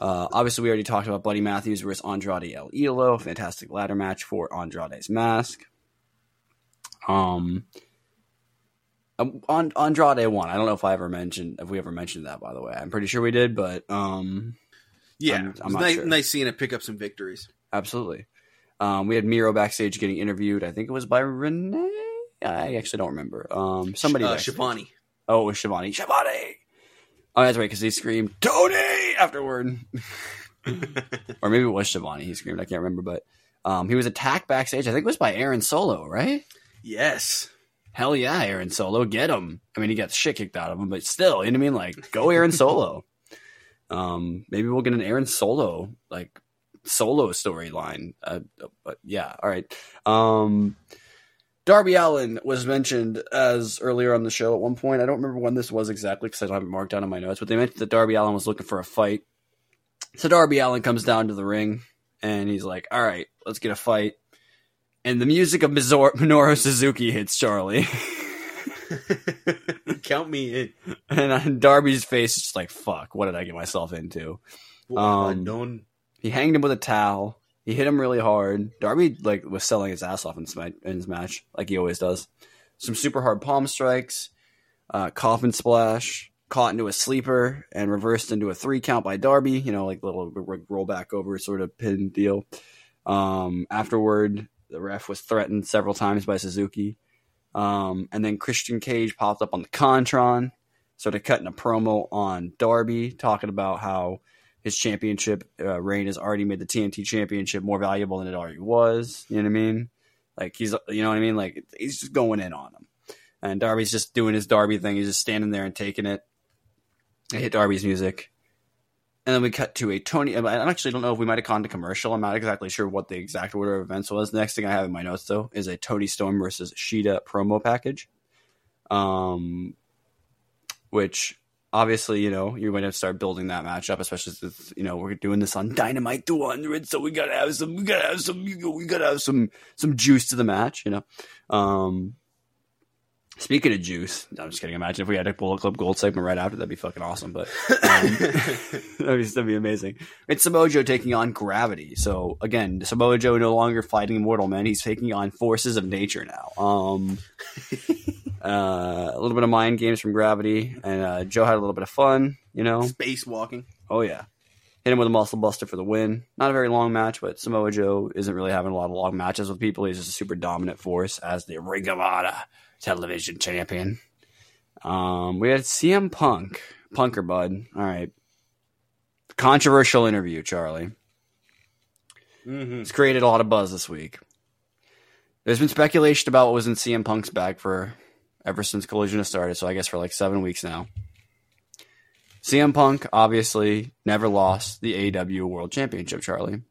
Uh, obviously, we already talked about Buddy Matthews versus Andrade El Idolo. Fantastic ladder match for Andrade's mask. Um, um, An- Andrade won. I don't know if I ever mentioned if we ever mentioned that. By the way, I'm pretty sure we did, but um, Yeah. I'm- I'm nice, sure. nice seeing it pick up some victories. absolutely. Um, we had Miro backstage getting interviewed. I think it was by Renee. I actually don't remember. Um, somebody. uh, backstage. Shivani. Oh, it was Shivani. Shivani! Oh, that's right, because he screamed, Tony! afterward. or maybe it was Shivani he screamed. I can't remember, but um, he was attacked backstage. I think it was by Aaron Solo, right? Yes. Hell yeah, Aaron Solo, get him. I mean, he got the shit kicked out of him, but still, you know what I mean? Like, go Aaron Solo. um, maybe we'll get an Aaron Solo, like, solo storyline. Uh, but yeah, all right. Um, Darby Allin was mentioned as earlier on the show at one point. I don't remember when this was exactly because I don't have it marked down in my notes, but they mentioned that Darby Allin was looking for a fight. So Darby Allin comes down to the ring and he's like, all right, let's get a fight. And the music of Mizor- Minoru Suzuki hits Charlie. Count me in. and Darby's face is just like, fuck, what did I get myself into? What Um? He hanged him with a towel. He hit him really hard. Darby like was selling his ass off in, in his match, like he always does. Some super hard palm strikes, uh, coffin splash, caught into a sleeper, and reversed into a three count by Darby. You know, like little roll back over sort of pin deal. Um, afterward, the ref was threatened several times by Suzuki. Um, and then Christian Cage popped up on the Contron, sort of cutting a promo on Darby, talking about how his championship uh, reign has already made the TNT championship more valuable than it already was. You know what I mean? Like he's, you know what I mean? Like he's just going in on him. and Darby's just doing his Darby thing. He's just standing there and taking it. I hit Darby's music. And then we cut to a Tony. I actually don't know if we might have gone to commercial. I'm not exactly sure what the exact order of events was. The next thing I have in my notes, though, is a Toni Storm versus Shida promo package. Um, which obviously, you know, you're going to start building that matchup, especially you know, we're doing this on Dynamite 200. So we got to have some, we got to have some, we got to have some, some juice to the match, you know. Um, Speaking of juice, I'm just kidding. Imagine if we had a Bullet Club Gold segment right after, that'd be fucking awesome. But um, that'd, be, that'd be amazing. It's Samoa Joe taking on Gravity. So again, Samoa Joe no longer fighting Immortal Man. He's taking on forces of nature now. Um, uh, a little bit of mind games from Gravity, and uh, Joe had a little bit of fun. You know, space walking. Oh yeah. Hit him with a muscle buster for the win. Not a very long match, but Samoa Joe isn't really having a lot of long matches with people. He's just a super dominant force as the Ring of Honor television champion. Um, we had CM Punk, Punker Bud. All right. Controversial interview, Charlie. Mm-hmm. It's created a lot of buzz this week. There's been speculation about what was in CM Punk's bag for ever since Collision has started, so I guess for like seven weeks now. CM Punk obviously never lost the AEW World Championship, Charlie.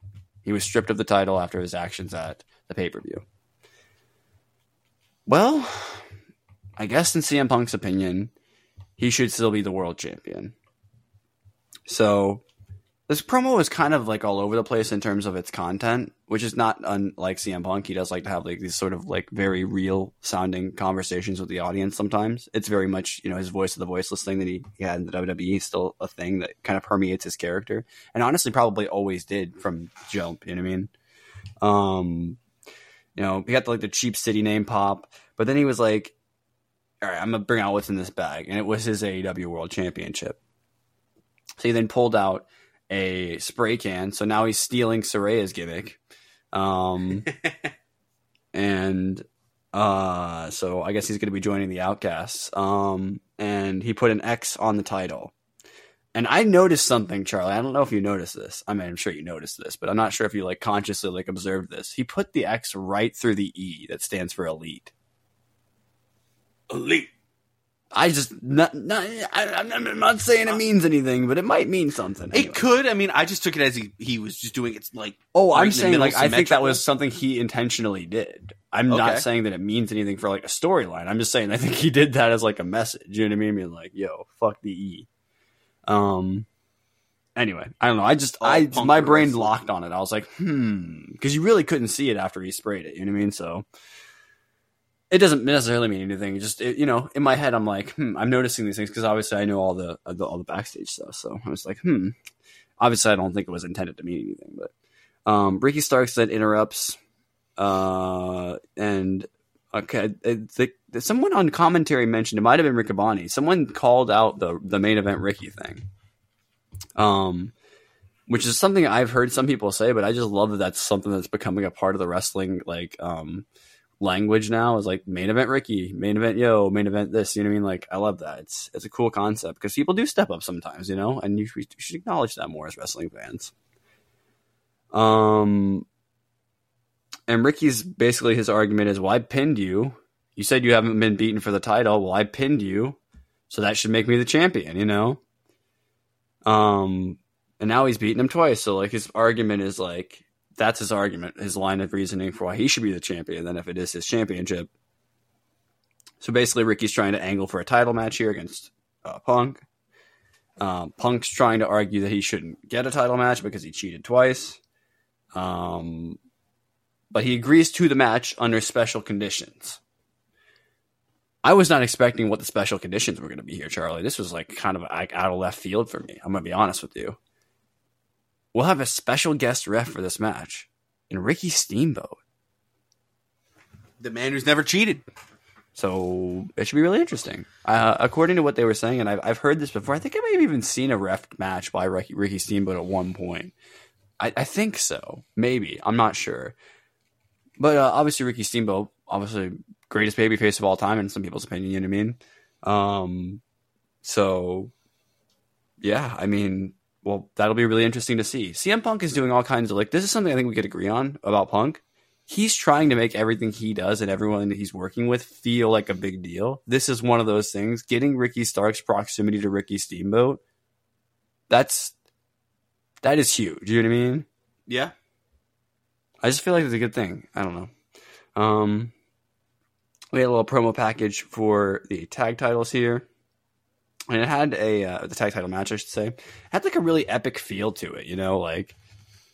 He was stripped of the title after his actions at the pay per view. Well, I guess in CM Punk's opinion, he should still be the world champion. So this promo is kind of like all over the place in terms of its content, which is not unlike CM Punk. He does like to have like these sort of like very real sounding conversations with the audience sometimes. It's very much, you know, his voice of the voiceless thing that he, he had in the WWE is still a thing that kind of permeates his character. And honestly probably always did from jump, you know what I mean? Um you know, he got the, like the cheap city name pop, but then he was like, all right, I'm gonna bring out what's in this bag, and it was his AEW World Championship. So he then pulled out a spray can. So now he's stealing Saraya's gimmick, um, and uh, so I guess he's gonna be joining the Outcasts. Um, and he put an X on the title. And I noticed something, Charlie. I don't know if you noticed this. I mean, I'm sure you noticed this, but I'm not sure if you like consciously like observed this. He put the X right through the E that stands for elite. Elite. I just not, not I, I'm not saying it means anything, but it might mean something. It could. I mean, I just took it as he, he was just doing it like. Oh, right I'm saying like I think that was something he intentionally did. I'm not saying that it means anything for like a storyline. I'm just saying I think he did that as like a message. You know what I mean? Being like, yo, fuck the E. Um. Anyway, I don't know. I just All I my brain locked on it. I was like, hmm, because you really couldn't see it after he sprayed it. You know what I mean? So it doesn't necessarily mean anything. It just it, you know, in my head, I'm like, hmm, I'm noticing these things because obviously I know all the, uh, the all the backstage stuff. So I was like, hmm. Obviously, I don't think it was intended to mean anything, but um, Ricky Starks then interrupts, uh, and okay, the, the, someone on commentary mentioned it might have been Riccaboni. Someone called out the the main event Ricky thing, um, which is something I've heard some people say, but I just love that that's something that's becoming a part of the wrestling like um language now. Is like main event Ricky, main event Yo, main event this. You know what I mean? Like I love that. It's it's a cool concept because people do step up sometimes, you know, and you, you should acknowledge that more as wrestling fans. Um, and Ricky's basically his argument is, "Well, I pinned you. You said you haven't been beaten for the title. Well, I pinned you, so that should make me the champion." You know. Um, and now he's beaten him twice. So like his argument is like that's his argument, his line of reasoning for why he should be the champion. Then if it is his championship. So basically, Ricky's trying to angle for a title match here against uh, Punk. Um, Punk's trying to argue that he shouldn't get a title match because he cheated twice. Um, but he agrees to the match under special conditions. I was not expecting what the special conditions were going to be here, Charlie. This was like kind of like out of left field for me. I'm going to be honest with you. We'll have a special guest ref for this match, and Ricky Steamboat. the man who's never cheated. So it should be really interesting. Uh, according to what they were saying, and I've, I've heard this before, I think I may have even seen a ref match by Ricky, Ricky Steamboat at one point. I, I think so. Maybe. I'm not sure. But uh, obviously, Ricky Steamboat, obviously, greatest babyface of all time in some people's opinion, you know what I mean? Um, so, yeah, I mean, well, that'll be really interesting to see. CM Punk is doing all kinds of like, this is something I think we could agree on about Punk. he's trying to make everything he does and everyone that he's working with feel like a big deal. This is one of those things. Getting Ricky Stark's proximity to Ricky Steamboat, that's that is huge. You know what I mean? Yeah. I just feel like it's a good thing. I don't know. Um, we had a little promo package for the tag titles here, and it had a uh, the tag title match, I should say, it had like a really epic feel to it. You know, like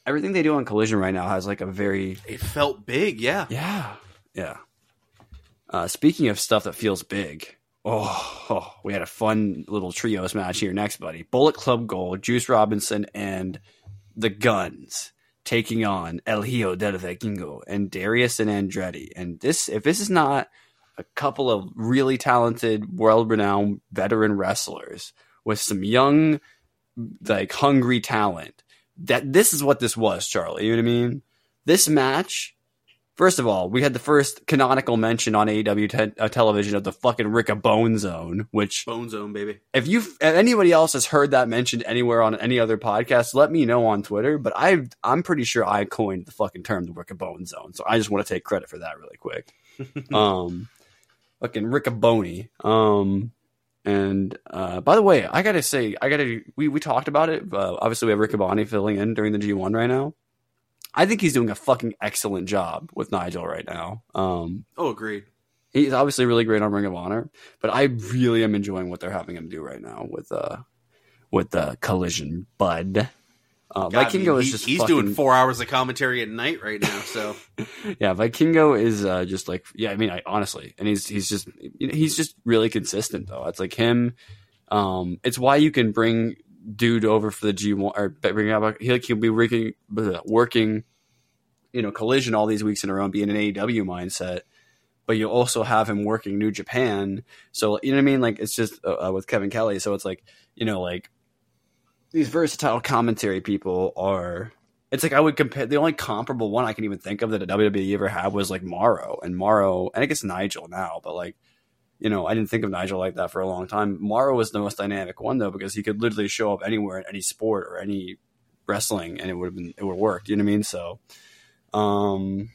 everything they do on Collision right now has like a very It felt big, yeah. yeah yeah. Uh, speaking of stuff that feels big, oh, oh, we had a fun little trios match here next, buddy. Bullet Club Gold, Juice Robinson, and the Guns taking on El Hijo del Vikingo and Darius and Andretti. And this, if this is not a couple of really talented, world-renowned veteran wrestlers with some young, like hungry talent, that this is what this was, Charlie. You know what I mean? This match. First of all, we had the first canonical mention on AEW te- uh, television of the fucking Rick a Bone Zone, which Bone Zone, baby. if you if anybody else has heard that mentioned anywhere on any other podcast, let me know on Twitter. But I I'm pretty sure I coined the fucking term the Rick a Bone Zone, so I just want to take credit for that really quick. um, fucking Riccaboni. Um, and uh, by the way, I gotta say, I gotta we we talked about it. Uh, obviously, we have Riccaboni filling in during the G1 right now. I think he's doing a fucking excellent job with Nigel right now. Um, Oh, agreed. he's obviously really great on Ring of Honor, but I really am enjoying what they're having him do right now with uh with the collision bud. Uh, God, I Vikingo mean, is he- just he's fucking, doing four hours of commentary at night right now, so yeah. Vikingo is uh, just like yeah. I mean, I honestly, and he's he's just he's just really consistent though. It's like him. Um, it's why you can bring dude over for the G one or bring up he he'll be working working, you know, collision all these weeks in a row and be in an AEW mindset. But you also have him working New Japan, so you know what I mean. Like it's just uh, uh, with Kevin Kelly, so it's like you know, like these versatile commentary people are. It's like I would compare the only comparable one I can even think of that a WWE ever had was like Mauro and Mauro, and I guess Nigel now, but like you know, I didn't think of Nigel like that for a long time. Mauro was the most dynamic one though because he could literally show up anywhere in any sport or any wrestling, and it would have been it would have worked. You know what I mean? So, um,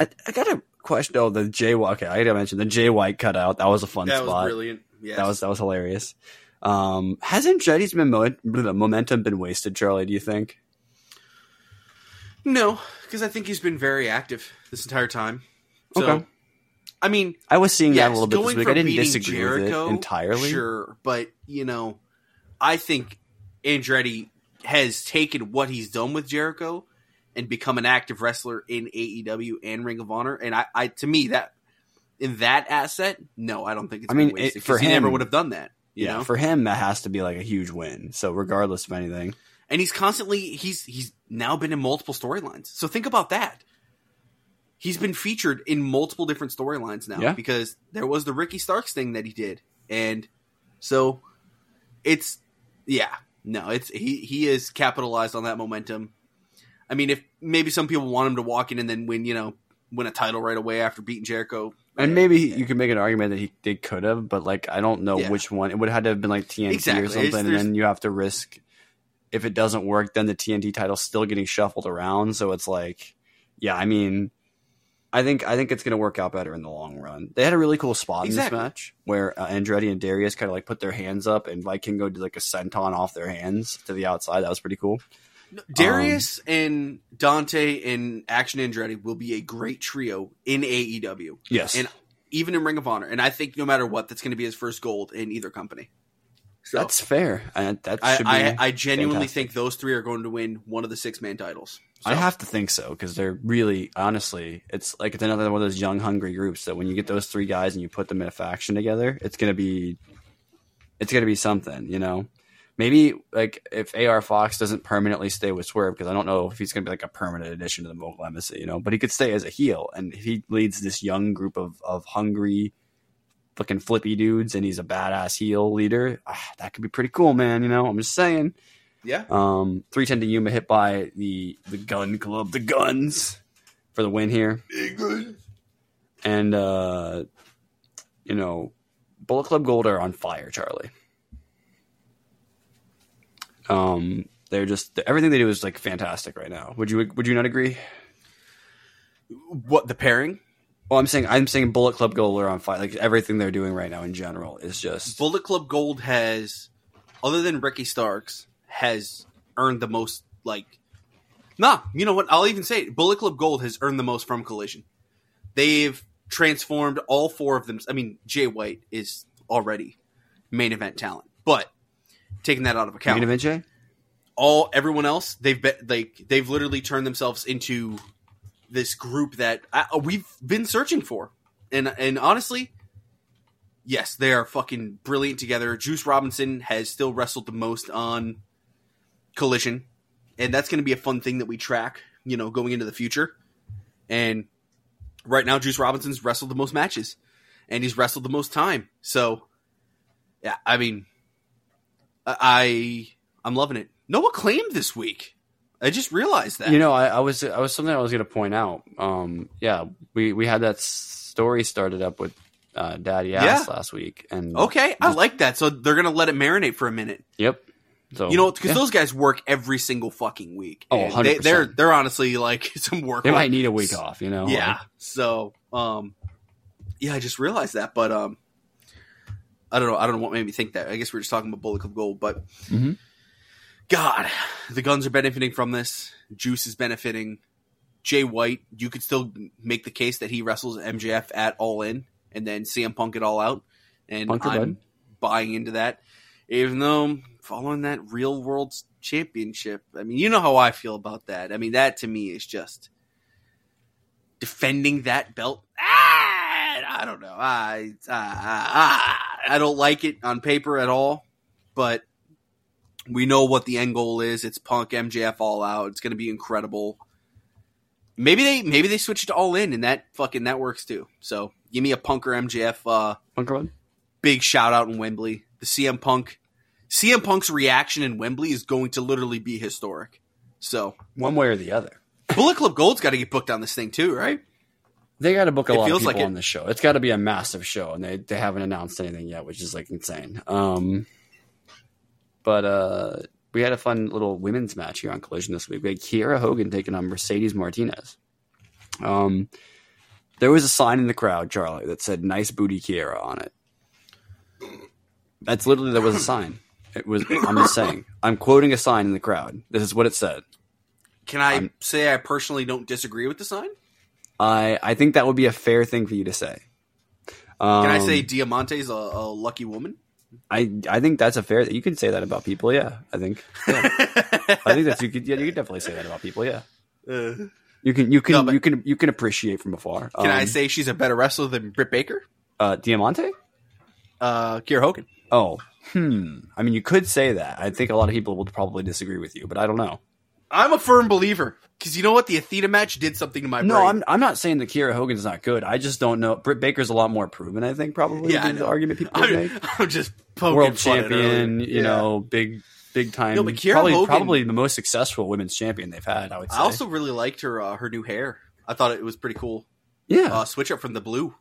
I, I got a question. Oh, the Jay White. Okay, I gotta mention the Jay White cutout. That was a fun that spot. was brilliant. Yes. That was that was hilarious. Um, hasn't Jetty's been mo- momentum been wasted, Charlie? Do you think? no, because I think he's been very active this entire time. So, Okay. I mean, I was seeing yes, that a little bit this week. I didn't disagree Jericho, with it entirely. Sure, but you know, I think Andretti has taken what he's done with Jericho and become an active wrestler in AEW and Ring of Honor. And I, I to me that in that asset, no, I don't think it's I been mean, wasted it- for 'cause he never would have done that. Yeah, know? for him that has to be like a huge win. So regardless of anything, and he's constantly he's he's now been in multiple storylines. So think about that. He's been featured in multiple different storylines now Yeah. because there was the Ricky Starks thing that he did, and so it's yeah no it's he he is capitalized on that momentum. I mean, if maybe some people want him to walk in and then win, you know, win a title right away after beating Jericho, and maybe you could make an argument that he they could have, but like I don't know Yeah. which one. It would have had to have been like TNT Exactly. or It's- something, and then you have to risk if it doesn't work, then the TNT title's still getting shuffled around. So it's like, yeah, I mean. I think I think it's going to work out better in the long run. They had a really cool spot Exactly. in this match where uh, Andretti and Darius kind of like put their hands up, and Vikingo did like a senton off their hands to the outside. That was pretty cool. No, um, Darius and Dante and Action Andretti will be a great trio in AEW. Yes, and even in Ring of Honor. And I think no matter what, that's going to be his first gold in either company. So that's fair. And that I, should be. I, I genuinely fantastic. think those three are going to win one of the six man titles. So, I have to think so because they're really, honestly, it's like it's another one of those young, hungry groups that when you get those three guys and you put them in a faction together, it's gonna be, it's gonna be something, you know. Maybe like if AR Fox doesn't permanently stay with Swerve because I don't know if he's gonna be like a permanent addition to the Mogul Embassy, you know. But he could stay as a heel, and he leads this young group of of hungry, fucking flippy dudes, and he's a badass heel leader, ah, that could be pretty cool, man. You know, I'm just saying. yeah. Um, 310 to Yuma hit by the the gun club, the guns for the win here. And uh, you know, Bullet Club Gold are on fire, Charlie. Um, they're just everything they do is like fantastic right now. Would you would you not agree? What the pairing? Well, I'm saying I'm saying Bullet Club Gold are on fire. Like everything they're doing right now in general is just Bullet Club Gold has, other than Ricky Starks, has earned the most. Like, nah, you know what? I'll even say it. Bullet Club Gold has earned the most from Collision. They've transformed all four of them. I mean, Jay White is already main event talent, but taking that out of account, all everyone else they've been like they've literally turned themselves into this group that I, uh, we've been searching for. And and honestly yes they are fucking brilliant together. Juice robinson has still wrestled the most on collision. And that's going to be a fun thing that we track you know going into the future. And right now juice robinson's wrestled the most matches. And he's wrestled the most time. So yeah i mean I I'm loving it. No acclaim this week. I just realized that. You know, I, I was I was something I was going to point out. Um, yeah, we we had that story started up with uh, Daddy Ass last week, and okay, I like that. So they're gonna let it marinate for a minute. Yep. So You know, because yeah. those guys work every single fucking week. Oh, they, 100%. they're they're honestly like some work. they might need a week off. You know. Yeah. Like, So, um, yeah, I just realized that, but um, I don't know. I don't know what made me think that. I guess we are just talking about Bullet Club Gold, but Mhm. God, the Gunns are benefiting from this. Juice is benefiting. Jay White, you could still make the case that he wrestles MJF at All In, and then CM Punk it all out, and Punker I'm bud. buying into that. Even though following that Real World Championship, I mean, you know how I feel about that. I mean, that to me is just defending that belt. Ah, I don't know. I I, I I don't like it on paper at all, but we know what the end goal is. It's Punk MJF all out. It's going to be incredible. Maybe they maybe they switch it to all in, and that fucking that works too. So give me a Punker MJF uh, Punker bud. big shout out in Wembley. The CM Punk CM Punk's reaction in Wembley is going to literally be historic. So one way or the other. Bullet Club Gold's got to get booked on this thing too, right? They got to book a It lot of people like it. on this show. It's got to be a massive show, and they they haven't announced anything yet, which is like insane. Um, but uh, we had a fun little women's match here on Collision this week. We had Kiera Hogan taking on Mercedes Martinez. Um, there was a sign in the crowd, Charlie, that said "Nice booty Kiera" on it. That's literally there was a sign. It was. I'm just saying. I'm quoting a sign in the crowd. This is what it said. Can I I'm- say I personally don't disagree with the sign? I I think that would be a fair thing for you to say. Um, Can I say Diamante's a, a lucky woman? I I think that's a fair. You can say that about people. Yeah, I think. Yeah. I think that's you could. Yeah, you could definitely say that about people. Yeah, Uh, you can. You can. No, you can. You can appreciate from afar. can I Um, say she's a better wrestler than Britt Baker? uh, Diamante? Uh, Kiera Hogan. Oh, hmm. I mean, you could say that. I think a lot of people would probably disagree with you, but I don't know. I'm a firm believer because you know what? The Athena match did something to my brain. No, brain. I'm. I'm not saying that Kiera Hogan's not good. I just don't know. Britt Baker's a lot more proven. I think probably. Yeah, would I be the argument people make. I'm, I'm just poking World fun at her. champion. You Yeah. know, big. Big time. No, but Kiera probably, Hogan- probably the most successful women's champion they've had. I would say. I also really liked her uh, her new hair. I thought it was pretty cool. yeah. Uh, switch up from the blue.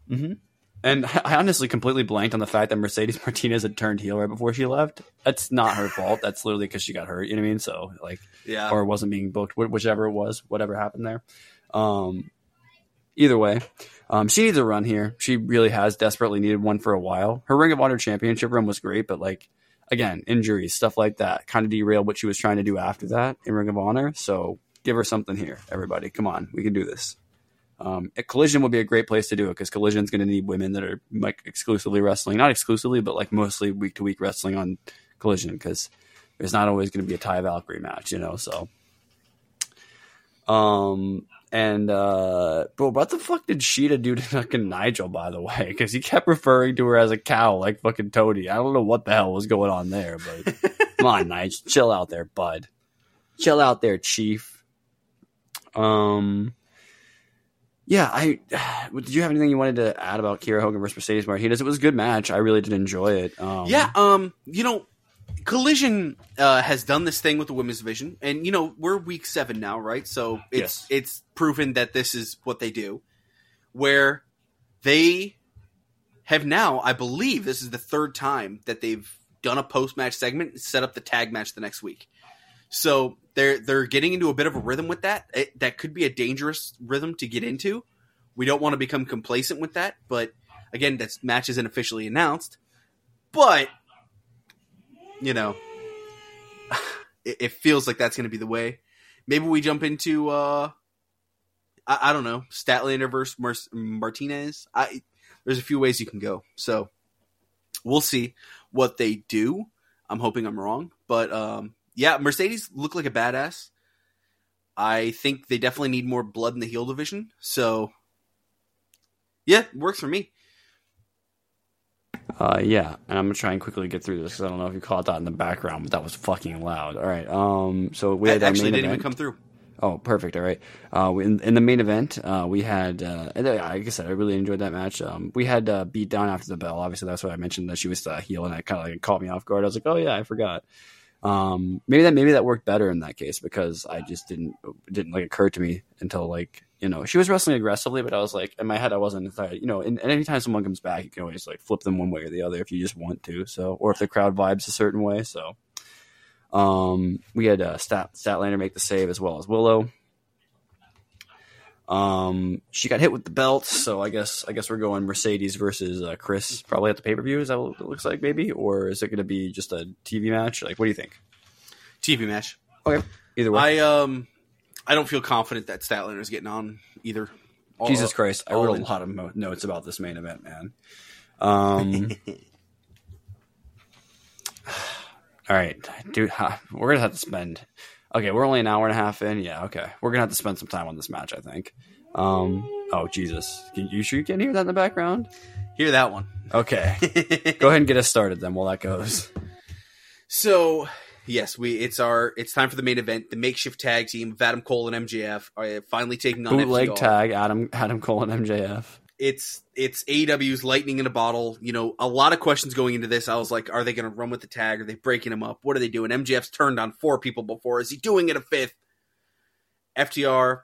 And I honestly completely blanked on the fact that Mercedes Martinez had turned heel right before she left. That's not her fault. That's literally because she got hurt. You know what I mean? So like, Yeah. or wasn't being booked, whichever it was, whatever happened there. Um, either way, um, she needs a run here. She really has desperately needed one for a while. Her Ring of Honor championship run was great, but like, again, injuries, stuff like that, kind of derailed what she was trying to do after that in Ring of Honor. So give her something here, everybody. Come on, we can do this. Um, collision would be a great place to do it because collision's going to need women that are like exclusively wrestling, not exclusively, but like mostly week to week wrestling on collision because there's not always going to be a Taya Valkyrie match, you know. So, um, and uh, bro, what the fuck did Shida do to fucking Nigel? By the way, because he kept referring to her as a cow, like fucking Toady. I don't know what the hell was going on there, but come on, Nigel, chill out there, bud. Chill out there, Chief. Um. Yeah, I did. You have anything you wanted to add about Kiera Hogan versus Mercedes Martinez? It was a good match. I really did enjoy it. Um, Yeah, um, you know, Collision uh, has done this thing with the women's division, and you know we're week seven now, right? So it's Yes. it's proven that this is what they do, where they have now, I believe, this is the third time that they've done a post match segment, and set up the tag match the next week. So they're they're getting into a bit of a rhythm with that. It, that could be a dangerous rhythm to get into. We don't want to become complacent with that, but again, that match isn't officially announced. But you know, it, it feels like that's going to be the way. Maybe we jump into uh I, I don't know Statlander versus Mar- Martinez. I there's a few ways you can go, so we'll see what they do. I'm hoping I'm wrong, but um, yeah, Mercedes look like a badass. I think they definitely need more blood in the heel division. So, yeah, works for me. Uh, yeah, and I'm gonna try and quickly get through this because I don't know if you caught that in the background, but that was fucking loud. All right, um, so we had That actually main didn't event. even come through. Oh, perfect. All right. Uh, in, in the main event, uh, we had, uh, uh, like I said, I really enjoyed that match. Um, we had uh, beat down after the bell. Obviously, that's what I mentioned that she was uh, heel, and that kind of like caught me off guard. I was like, oh yeah, I forgot. Um, maybe that maybe that worked better in that case because I just didn't didn't like occur to me until like you know she was wrestling aggressively, but I was like in my head I wasn't you know. And, and anytime someone comes back, you can always like flip them one way or the other if you just want to. So or if the crowd vibes a certain way. So um, we had uh, Stat Statlander make the save as well as Willow. Um, she got hit with the belt, so I guess I guess we're going Mercedes versus uh, Kris probably at the pay per view. Is that what it looks like, maybe, or is it going to be just a TV match? Like, what do you think? TV match. Okay, either way. I um, I don't feel confident that Statlander is getting on either. All- Jesus Christ, I wrote in. a lot of mo- notes about this main event, man. Um, all right, dude, ha- we're gonna have to spend. Okay, we're only an hour and a half in. Yeah, okay, we're gonna have to spend some time on this match. I think. Um, oh Jesus, Can, you sure you can hear that in the background? Hear that one. Okay, go ahead and get us started then. While that goes. So yes, we it's our it's time for the main event. The makeshift tag team of Adam Cole and MJF are finally taking on Bootleg FTR. tag Adam Adam Cole and MJF. It's it's AEW's lightning in a bottle. You know, a lot of questions going into this. I was like, are they going to run with the tag? Are they breaking him up? What are they doing? MJF's turned on four people before. Is he doing it a fifth? FTR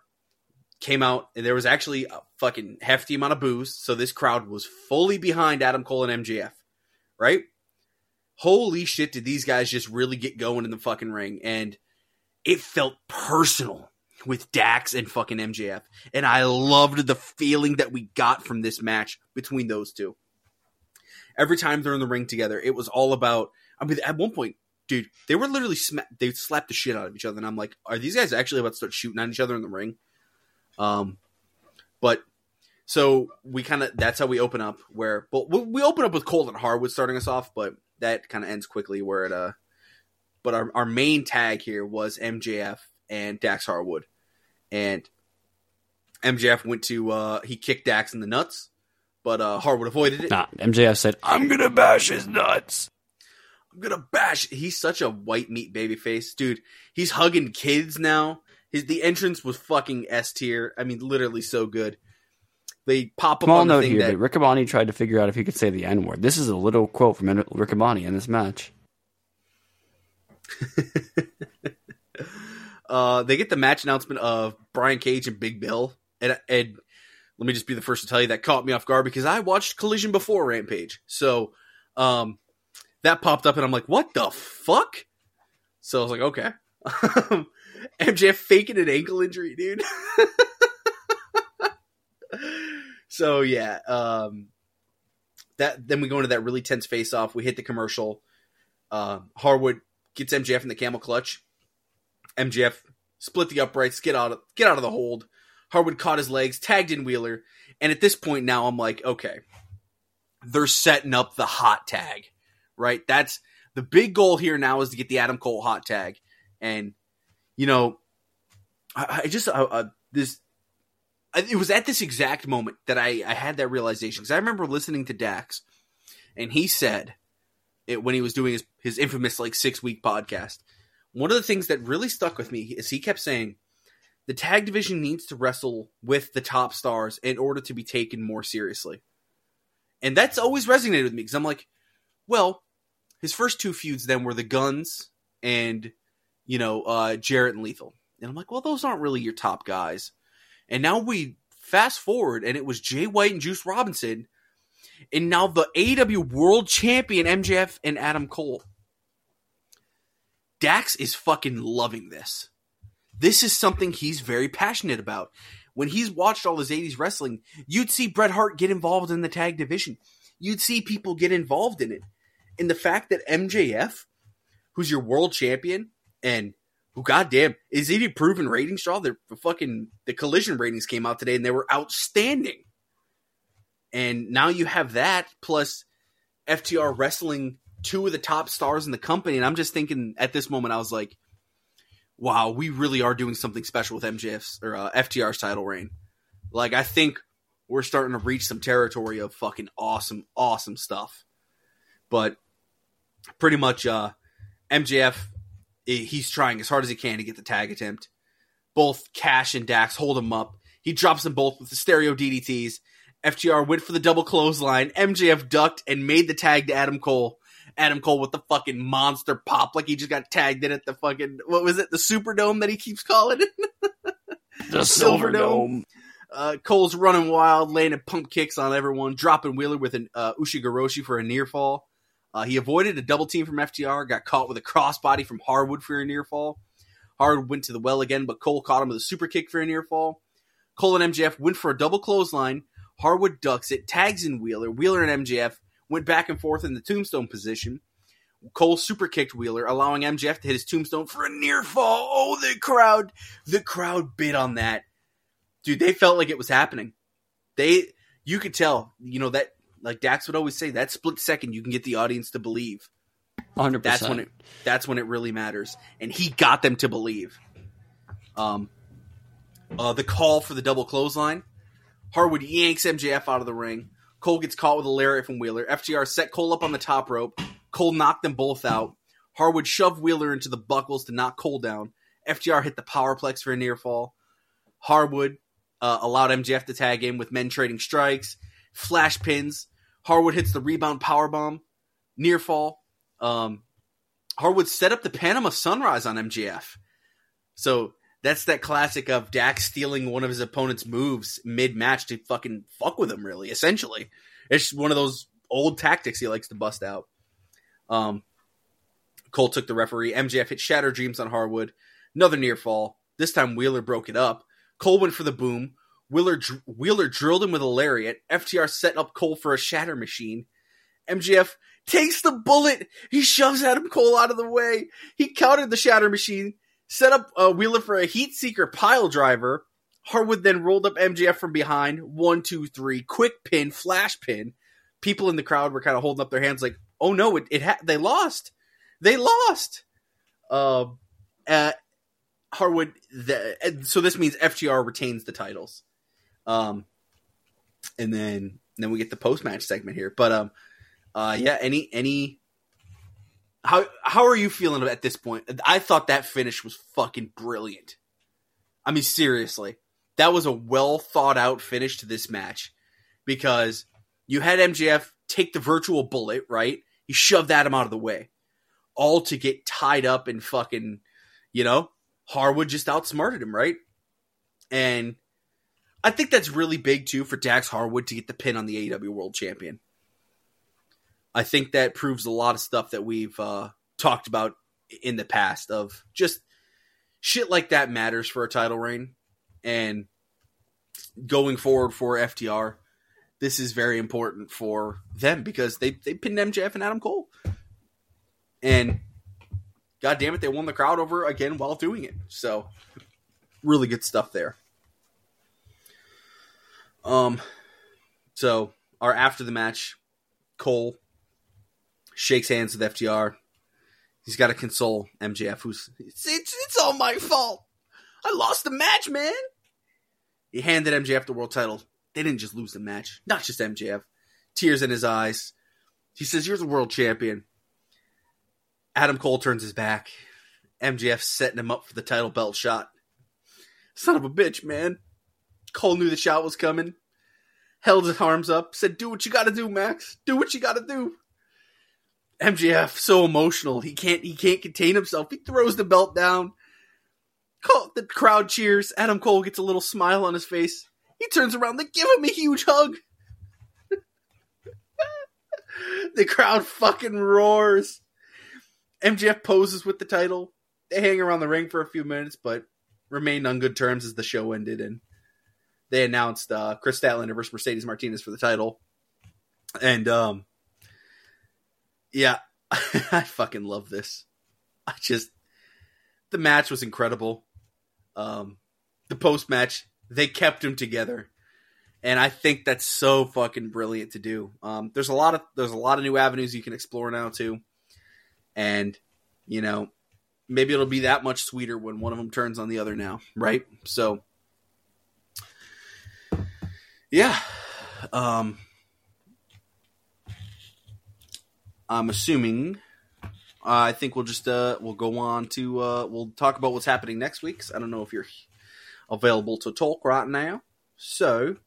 came out and there was actually a fucking hefty amount of booze. So this crowd was fully behind Adam Cole and MJF, right? Holy shit, did these guys just really get going in the fucking ring? And it felt personal with Dax and fucking MJF. And I loved the feeling that we got from this match between those two. Every time they're in the ring together, it was all about. I mean, at one point, dude, they were literally sma- they slapped the shit out of each other, and I'm like, are these guys actually about to start shooting at each other in the ring? Um, but so we kind of that's how we open up. Where but we, open up with Cole and Harwood starting us off, but that kind of ends quickly. Where it uh, but our our main tag here was MJF and Dax Harwood, and MJF went to uh he kicked Dax in the nuts, but uh Harwood avoided it. Nah, MJF said, I'm gonna bash his nuts. I'm gonna bash. He's such a white meat baby face, dude. He's hugging kids now. His the entrance was fucking S tier. I mean, literally so good. They pop up Small on the note thing here, that Riccaboni tried to figure out if he could say the N word. This is a little quote from Riccaboni in this match. uh, they get the match announcement of Brian Cage and Big Bill, and and let me just be the first to tell you that caught me off guard because I watched Collision before Rampage, so um, that popped up and I'm like, what the fuck? So I was like, okay, MJF faking an ankle injury, dude. so yeah, um, that then we go into that really tense face off. We hit the commercial. Uh, Harwood gets MJF in the camel clutch. MJF split the uprights, get out of get out of the hold. Harwood caught his legs, tagged in Wheeler, and at this point now I'm like, okay, they're setting up the hot tag, right? That's the big goal here now is to get the Adam Cole hot tag, and you know, I, I just uh, uh, this. It was at this exact moment that I, I had that realization because I remember listening to Dax, and he said, it, when he was doing his, his infamous like six week podcast, one of the things that really stuck with me is he kept saying the tag division needs to wrestle with the top stars in order to be taken more seriously. And that's always resonated with me because I'm like, well, his first two feuds then were the Gunns and, you know, uh, Jarrett and Lethal. And I'm like, well, those aren't really your top guys. And now we fast forward and it was Jay White and Juice Robinson. And now the AEW World Champion MJF and Adam Cole. Dax is fucking loving this. this is something he's very passionate about. When he's watched all his 80s wrestling, you'd see Bret Hart get involved in the tag division. You'd see people get involved in it. And the fact that MJF, who's your world champion, and who goddamn is he a proven ratings draw? The fucking the collision ratings came out today and they were outstanding. And now you have that plus FTR wrestling two of the top stars in the company. And I'm just thinking at this moment, I was like, wow, we really are doing something special with MJF's or uh, FTR's title reign. Like, I think we're starting to reach some territory of fucking awesome, awesome stuff. But pretty much, uh, MJF, he's trying as hard as he can to get the tag attempt. Both Cash and Dax hold him up. He drops them both with the stereo DDTs. FTR went for the double clothesline. MJF ducked and made the tag to Adam Cole. Adam Cole with the fucking monster pop, like he just got tagged in at the fucking what was it, the Superdome that he keeps calling it, the Silver Dome. Uh, Cole's running wild, landing pump kicks on everyone, dropping Wheeler with an uh, Ushigoroshi for a near fall. Uh, he avoided a double team from FTR, got caught with a crossbody from Harwood for a near fall. Harwood went to the well again, but Cole caught him with a super kick for a near fall. Cole and MJF went for a double clothesline. Harwood ducks it, tags in Wheeler. Wheeler and MJF went back and forth in the tombstone position. Cole super kicked Wheeler, allowing MJF to hit his tombstone for a near fall. Oh, the crowd, the crowd bit on that. Dude, they felt like it was happening. They, you could tell, you know, that, like Dax would always say, that split second you can get the audience to believe. 100%. That's when it, that's when it really matters. And he got them to believe. Um, uh, the call for the double clothesline. Harwood yanks MJF out of the ring. Cole gets caught with a lariat from Wheeler. FTR set Cole up on the top rope. Cole knocked them both out. Harwood shoved Wheeler into the buckles to knock Cole down. FTR hit the powerplex for a near fall. Harwood uh, allowed MJF to tag in with men trading strikes, flash pins. Harwood hits the rebound powerbomb, near fall. Um, Harwood set up the Panama Sunrise on MJF. So that's that classic of Dax stealing one of his opponent's moves mid match to fucking fuck with him, really, essentially. It's one of those old tactics he likes to bust out. Um, Cole took the referee. MJF hit Shatter Dreams on Harwood. Another near fall. This time Wheeler broke it up. Cole went for the boom. Wheeler, Wheeler drilled him with a lariat. FTR set up Cole for a Shatter Machine. MJF takes the bullet. He shoves Adam Cole out of the way. He countered the Shatter Machine set up uh, Wheeler for a heat seeker pile driver. Harwood then rolled up MJF from behind. One, two, three. Quick pin, flash pin. People in the crowd were kind of holding up their hands like, oh no, it, it ha- they lost. They lost. Uh, uh, Harwood, the, so this means FTR retains the titles. Um, and then then we get the post match segment here. But um, uh, yeah, any any how how are you feeling at this point? I thought that finish was fucking brilliant. I mean, seriously, that was a well thought out finish to this match because you had MJF take the virtual bullet, right? He shoved Adam out of the way, all to get tied up and fucking, you know, Harwood just outsmarted him, right? And I think that's really big too for Dax Harwood to get the pin on the AEW World Champion. I think that proves a lot of stuff that we've uh, talked about in the past of just shit like that matters for a title reign. And going forward for FTR this is very important for them because they they pinned MJF and Adam Cole. And god damn it they won the crowd over again while doing it. So really good stuff there. Um so our after the match Cole shakes hands with FTR. He's got to console MJF, who's it's, it's, it's all my fault. I lost the match, man. He handed MJF the world title. They didn't just lose the match, not just MJF. Tears in his eyes. He says, "You're the world champion." Adam Cole turns his back. MJF setting him up for the title belt shot. Son of a bitch, man. Cole knew the shot was coming. Held his arms up, said, "Do what you got to do, Max. Do what you got to do." MJF so emotional. He can't he can't contain himself. He throws the belt down. The crowd cheers. Adam Cole gets a little smile on his face. He turns around. They give him a huge hug. the crowd fucking roars. MJF poses with the title. They hang around the ring for a few minutes, but remained on good terms as the show ended, and they announced uh, Kris Statlander versus Mercedes Martinez for the title. And um, yeah, I fucking love this. I just the match was incredible. Um, the post match they kept them together, and I think that's so fucking brilliant to do. Um, there's a lot of there's a lot of new avenues you can explore now too, and you know maybe it'll be that much sweeter when one of them turns on the other now, right? So yeah, um, I'm assuming. Uh, I think we'll just uh, we'll go on to uh, we'll talk about what's happening next week. I don't know if you're available to talk right now. So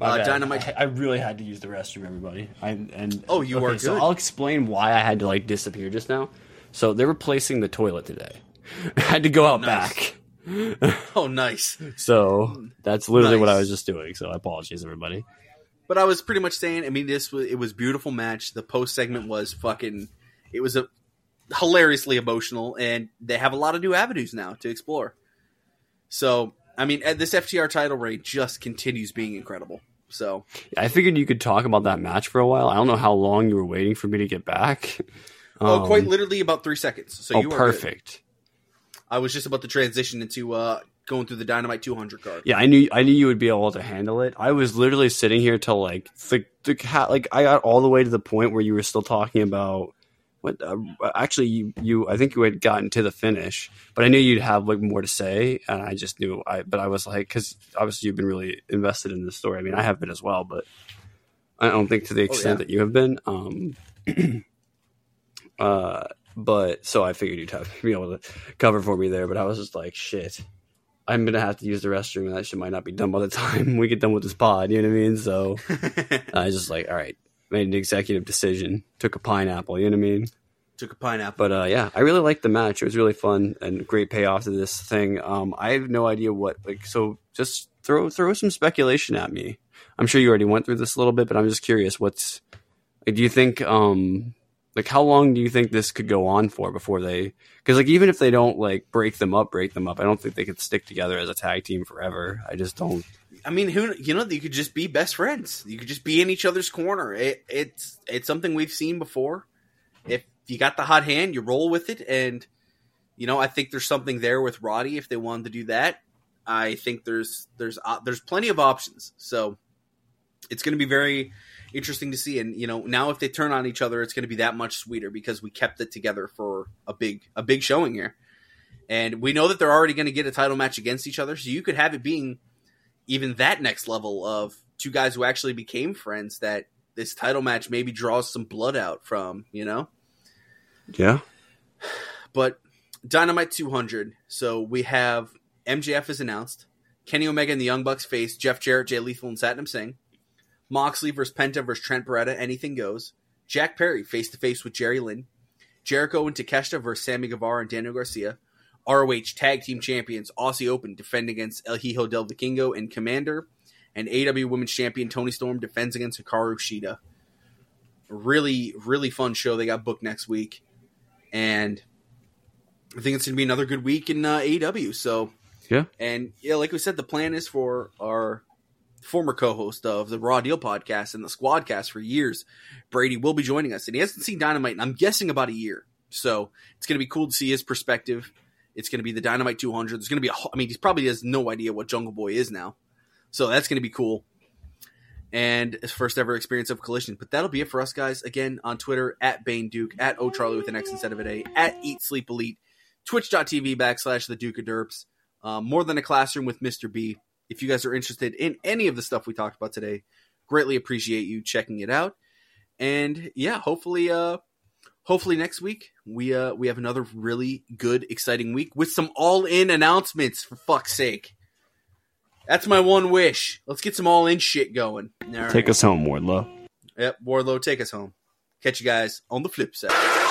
Uh. Dynamite- I, I really had to use the restroom, everybody. I and Oh, you are So good. I'll explain why I had to like disappear just now. So they're replacing the toilet today. I had to go out Nice. back. oh nice. So that's literally what I was just doing. So I apologize, everybody. But I was pretty much saying. I mean, this was it was beautiful match. The post segment was fucking. It was a hilariously emotional, and they have a lot of new avenues now to explore. So I mean, this FTR title reign just continues being incredible. So I figured you could talk about that match for a while. I don't know how long you were waiting for me to get back. oh, Um, quite literally about three seconds. So oh, you good. perfect. I was just about to transition into uh, going through the Dynamite 200 card. Yeah, I knew I knew you would be able to handle it. I was literally sitting here till like the the cat like I got all the way to the point where you were still talking about what uh, actually you you I think you had gotten to the finish, but I knew you'd have like more to say, and I just knew I but I was like because obviously you've been really invested in this story. I mean, I have been as well, but I don't think to the extent yeah. that you have been. Um, uh, but so I figured you'd have be able to cover for me there, but I was just like shit. I'm gonna have to use the restroom, and that shit might not be done by the time we get done with this pod. You know what I mean? So I was just like, all right, made an executive decision, took a pineapple. You know what I mean? Took a pineapple. But uh, yeah, I really liked the match. It was really fun and great payoff to this thing. Um, I have no idea what like. So just throw throw some speculation at me. I'm sure you already went through this a little bit, but I'm just curious. What's like? Do you think um like how long do you think this could go on for before they? Because like even if they don't like break them up, break them up, I don't think they could stick together as a tag team forever. I just don't. I mean, who you know, you could just be best friends. You could just be in each other's corner. It, it's it's something we've seen before. If you got the hot hand, you roll with it, and you know, I think there's something there with Roddy if they wanted to do that. I think there's there's uh, there's plenty of options. So it's going to be very interesting to see. And you know, now if they turn on each other, it's going to be that much sweeter because we kept it together for a big a big showing here. And we know that they're already going to get a title match against each other, so you could have it being even that next level of two guys who actually became friends that this title match maybe draws some blood out from, you know? Yeah. But Dynamite 200. So we have MJF is announced. Kenny Omega and the Young Bucks face Jeff Jarrett, Jay Lethal, and Satnam Singh. Moxley versus Penta versus Trent Beretta. Anything goes. Jack Perry face to face with Jerry Lynn. Jericho and Takeshita versus Sammy Guevara and Daniel Garcia. ROH Tag Team Champions Aussie Open defend against El Hijo del Vikingo and Komander. And AW Women's Champion Toni Storm defends against Hikaru Shida. Really, really fun show they got booked next week. And I think it's going to be another good week in uh, AEW. So, Yeah. and yeah, like we said, the plan is for our former co-host of the Raw Deal podcast and the Squadcast for years, Brady will be joining us, and he hasn't seen Dynamite, and I'm guessing about a year. So it's going to be cool to see his perspective. It's going to be the Dynamite 200. There's going to be a, I mean, he probably has no idea what Jungle Boy is now, so that's going to be cool. And his first ever experience of collision. But that'll be it for us, guys. Again, on Twitter, at Bane Duke, at O Charlie with an X instead of an A, at Eat Sleep Elite, twitch.tv backslash the Duke of Derps, um, more than a classroom with Mr. B. If you guys are interested in any of the stuff we talked about today, greatly appreciate you checking it out. And yeah, hopefully, uh, hopefully next week we uh we have another really good, exciting week with some all in announcements. For fuck's sake, that's my one wish. Let's get some all in shit going. All right. Take us home, Wardlow. Yep, Wardlow, take us home. Catch you guys on the flip side.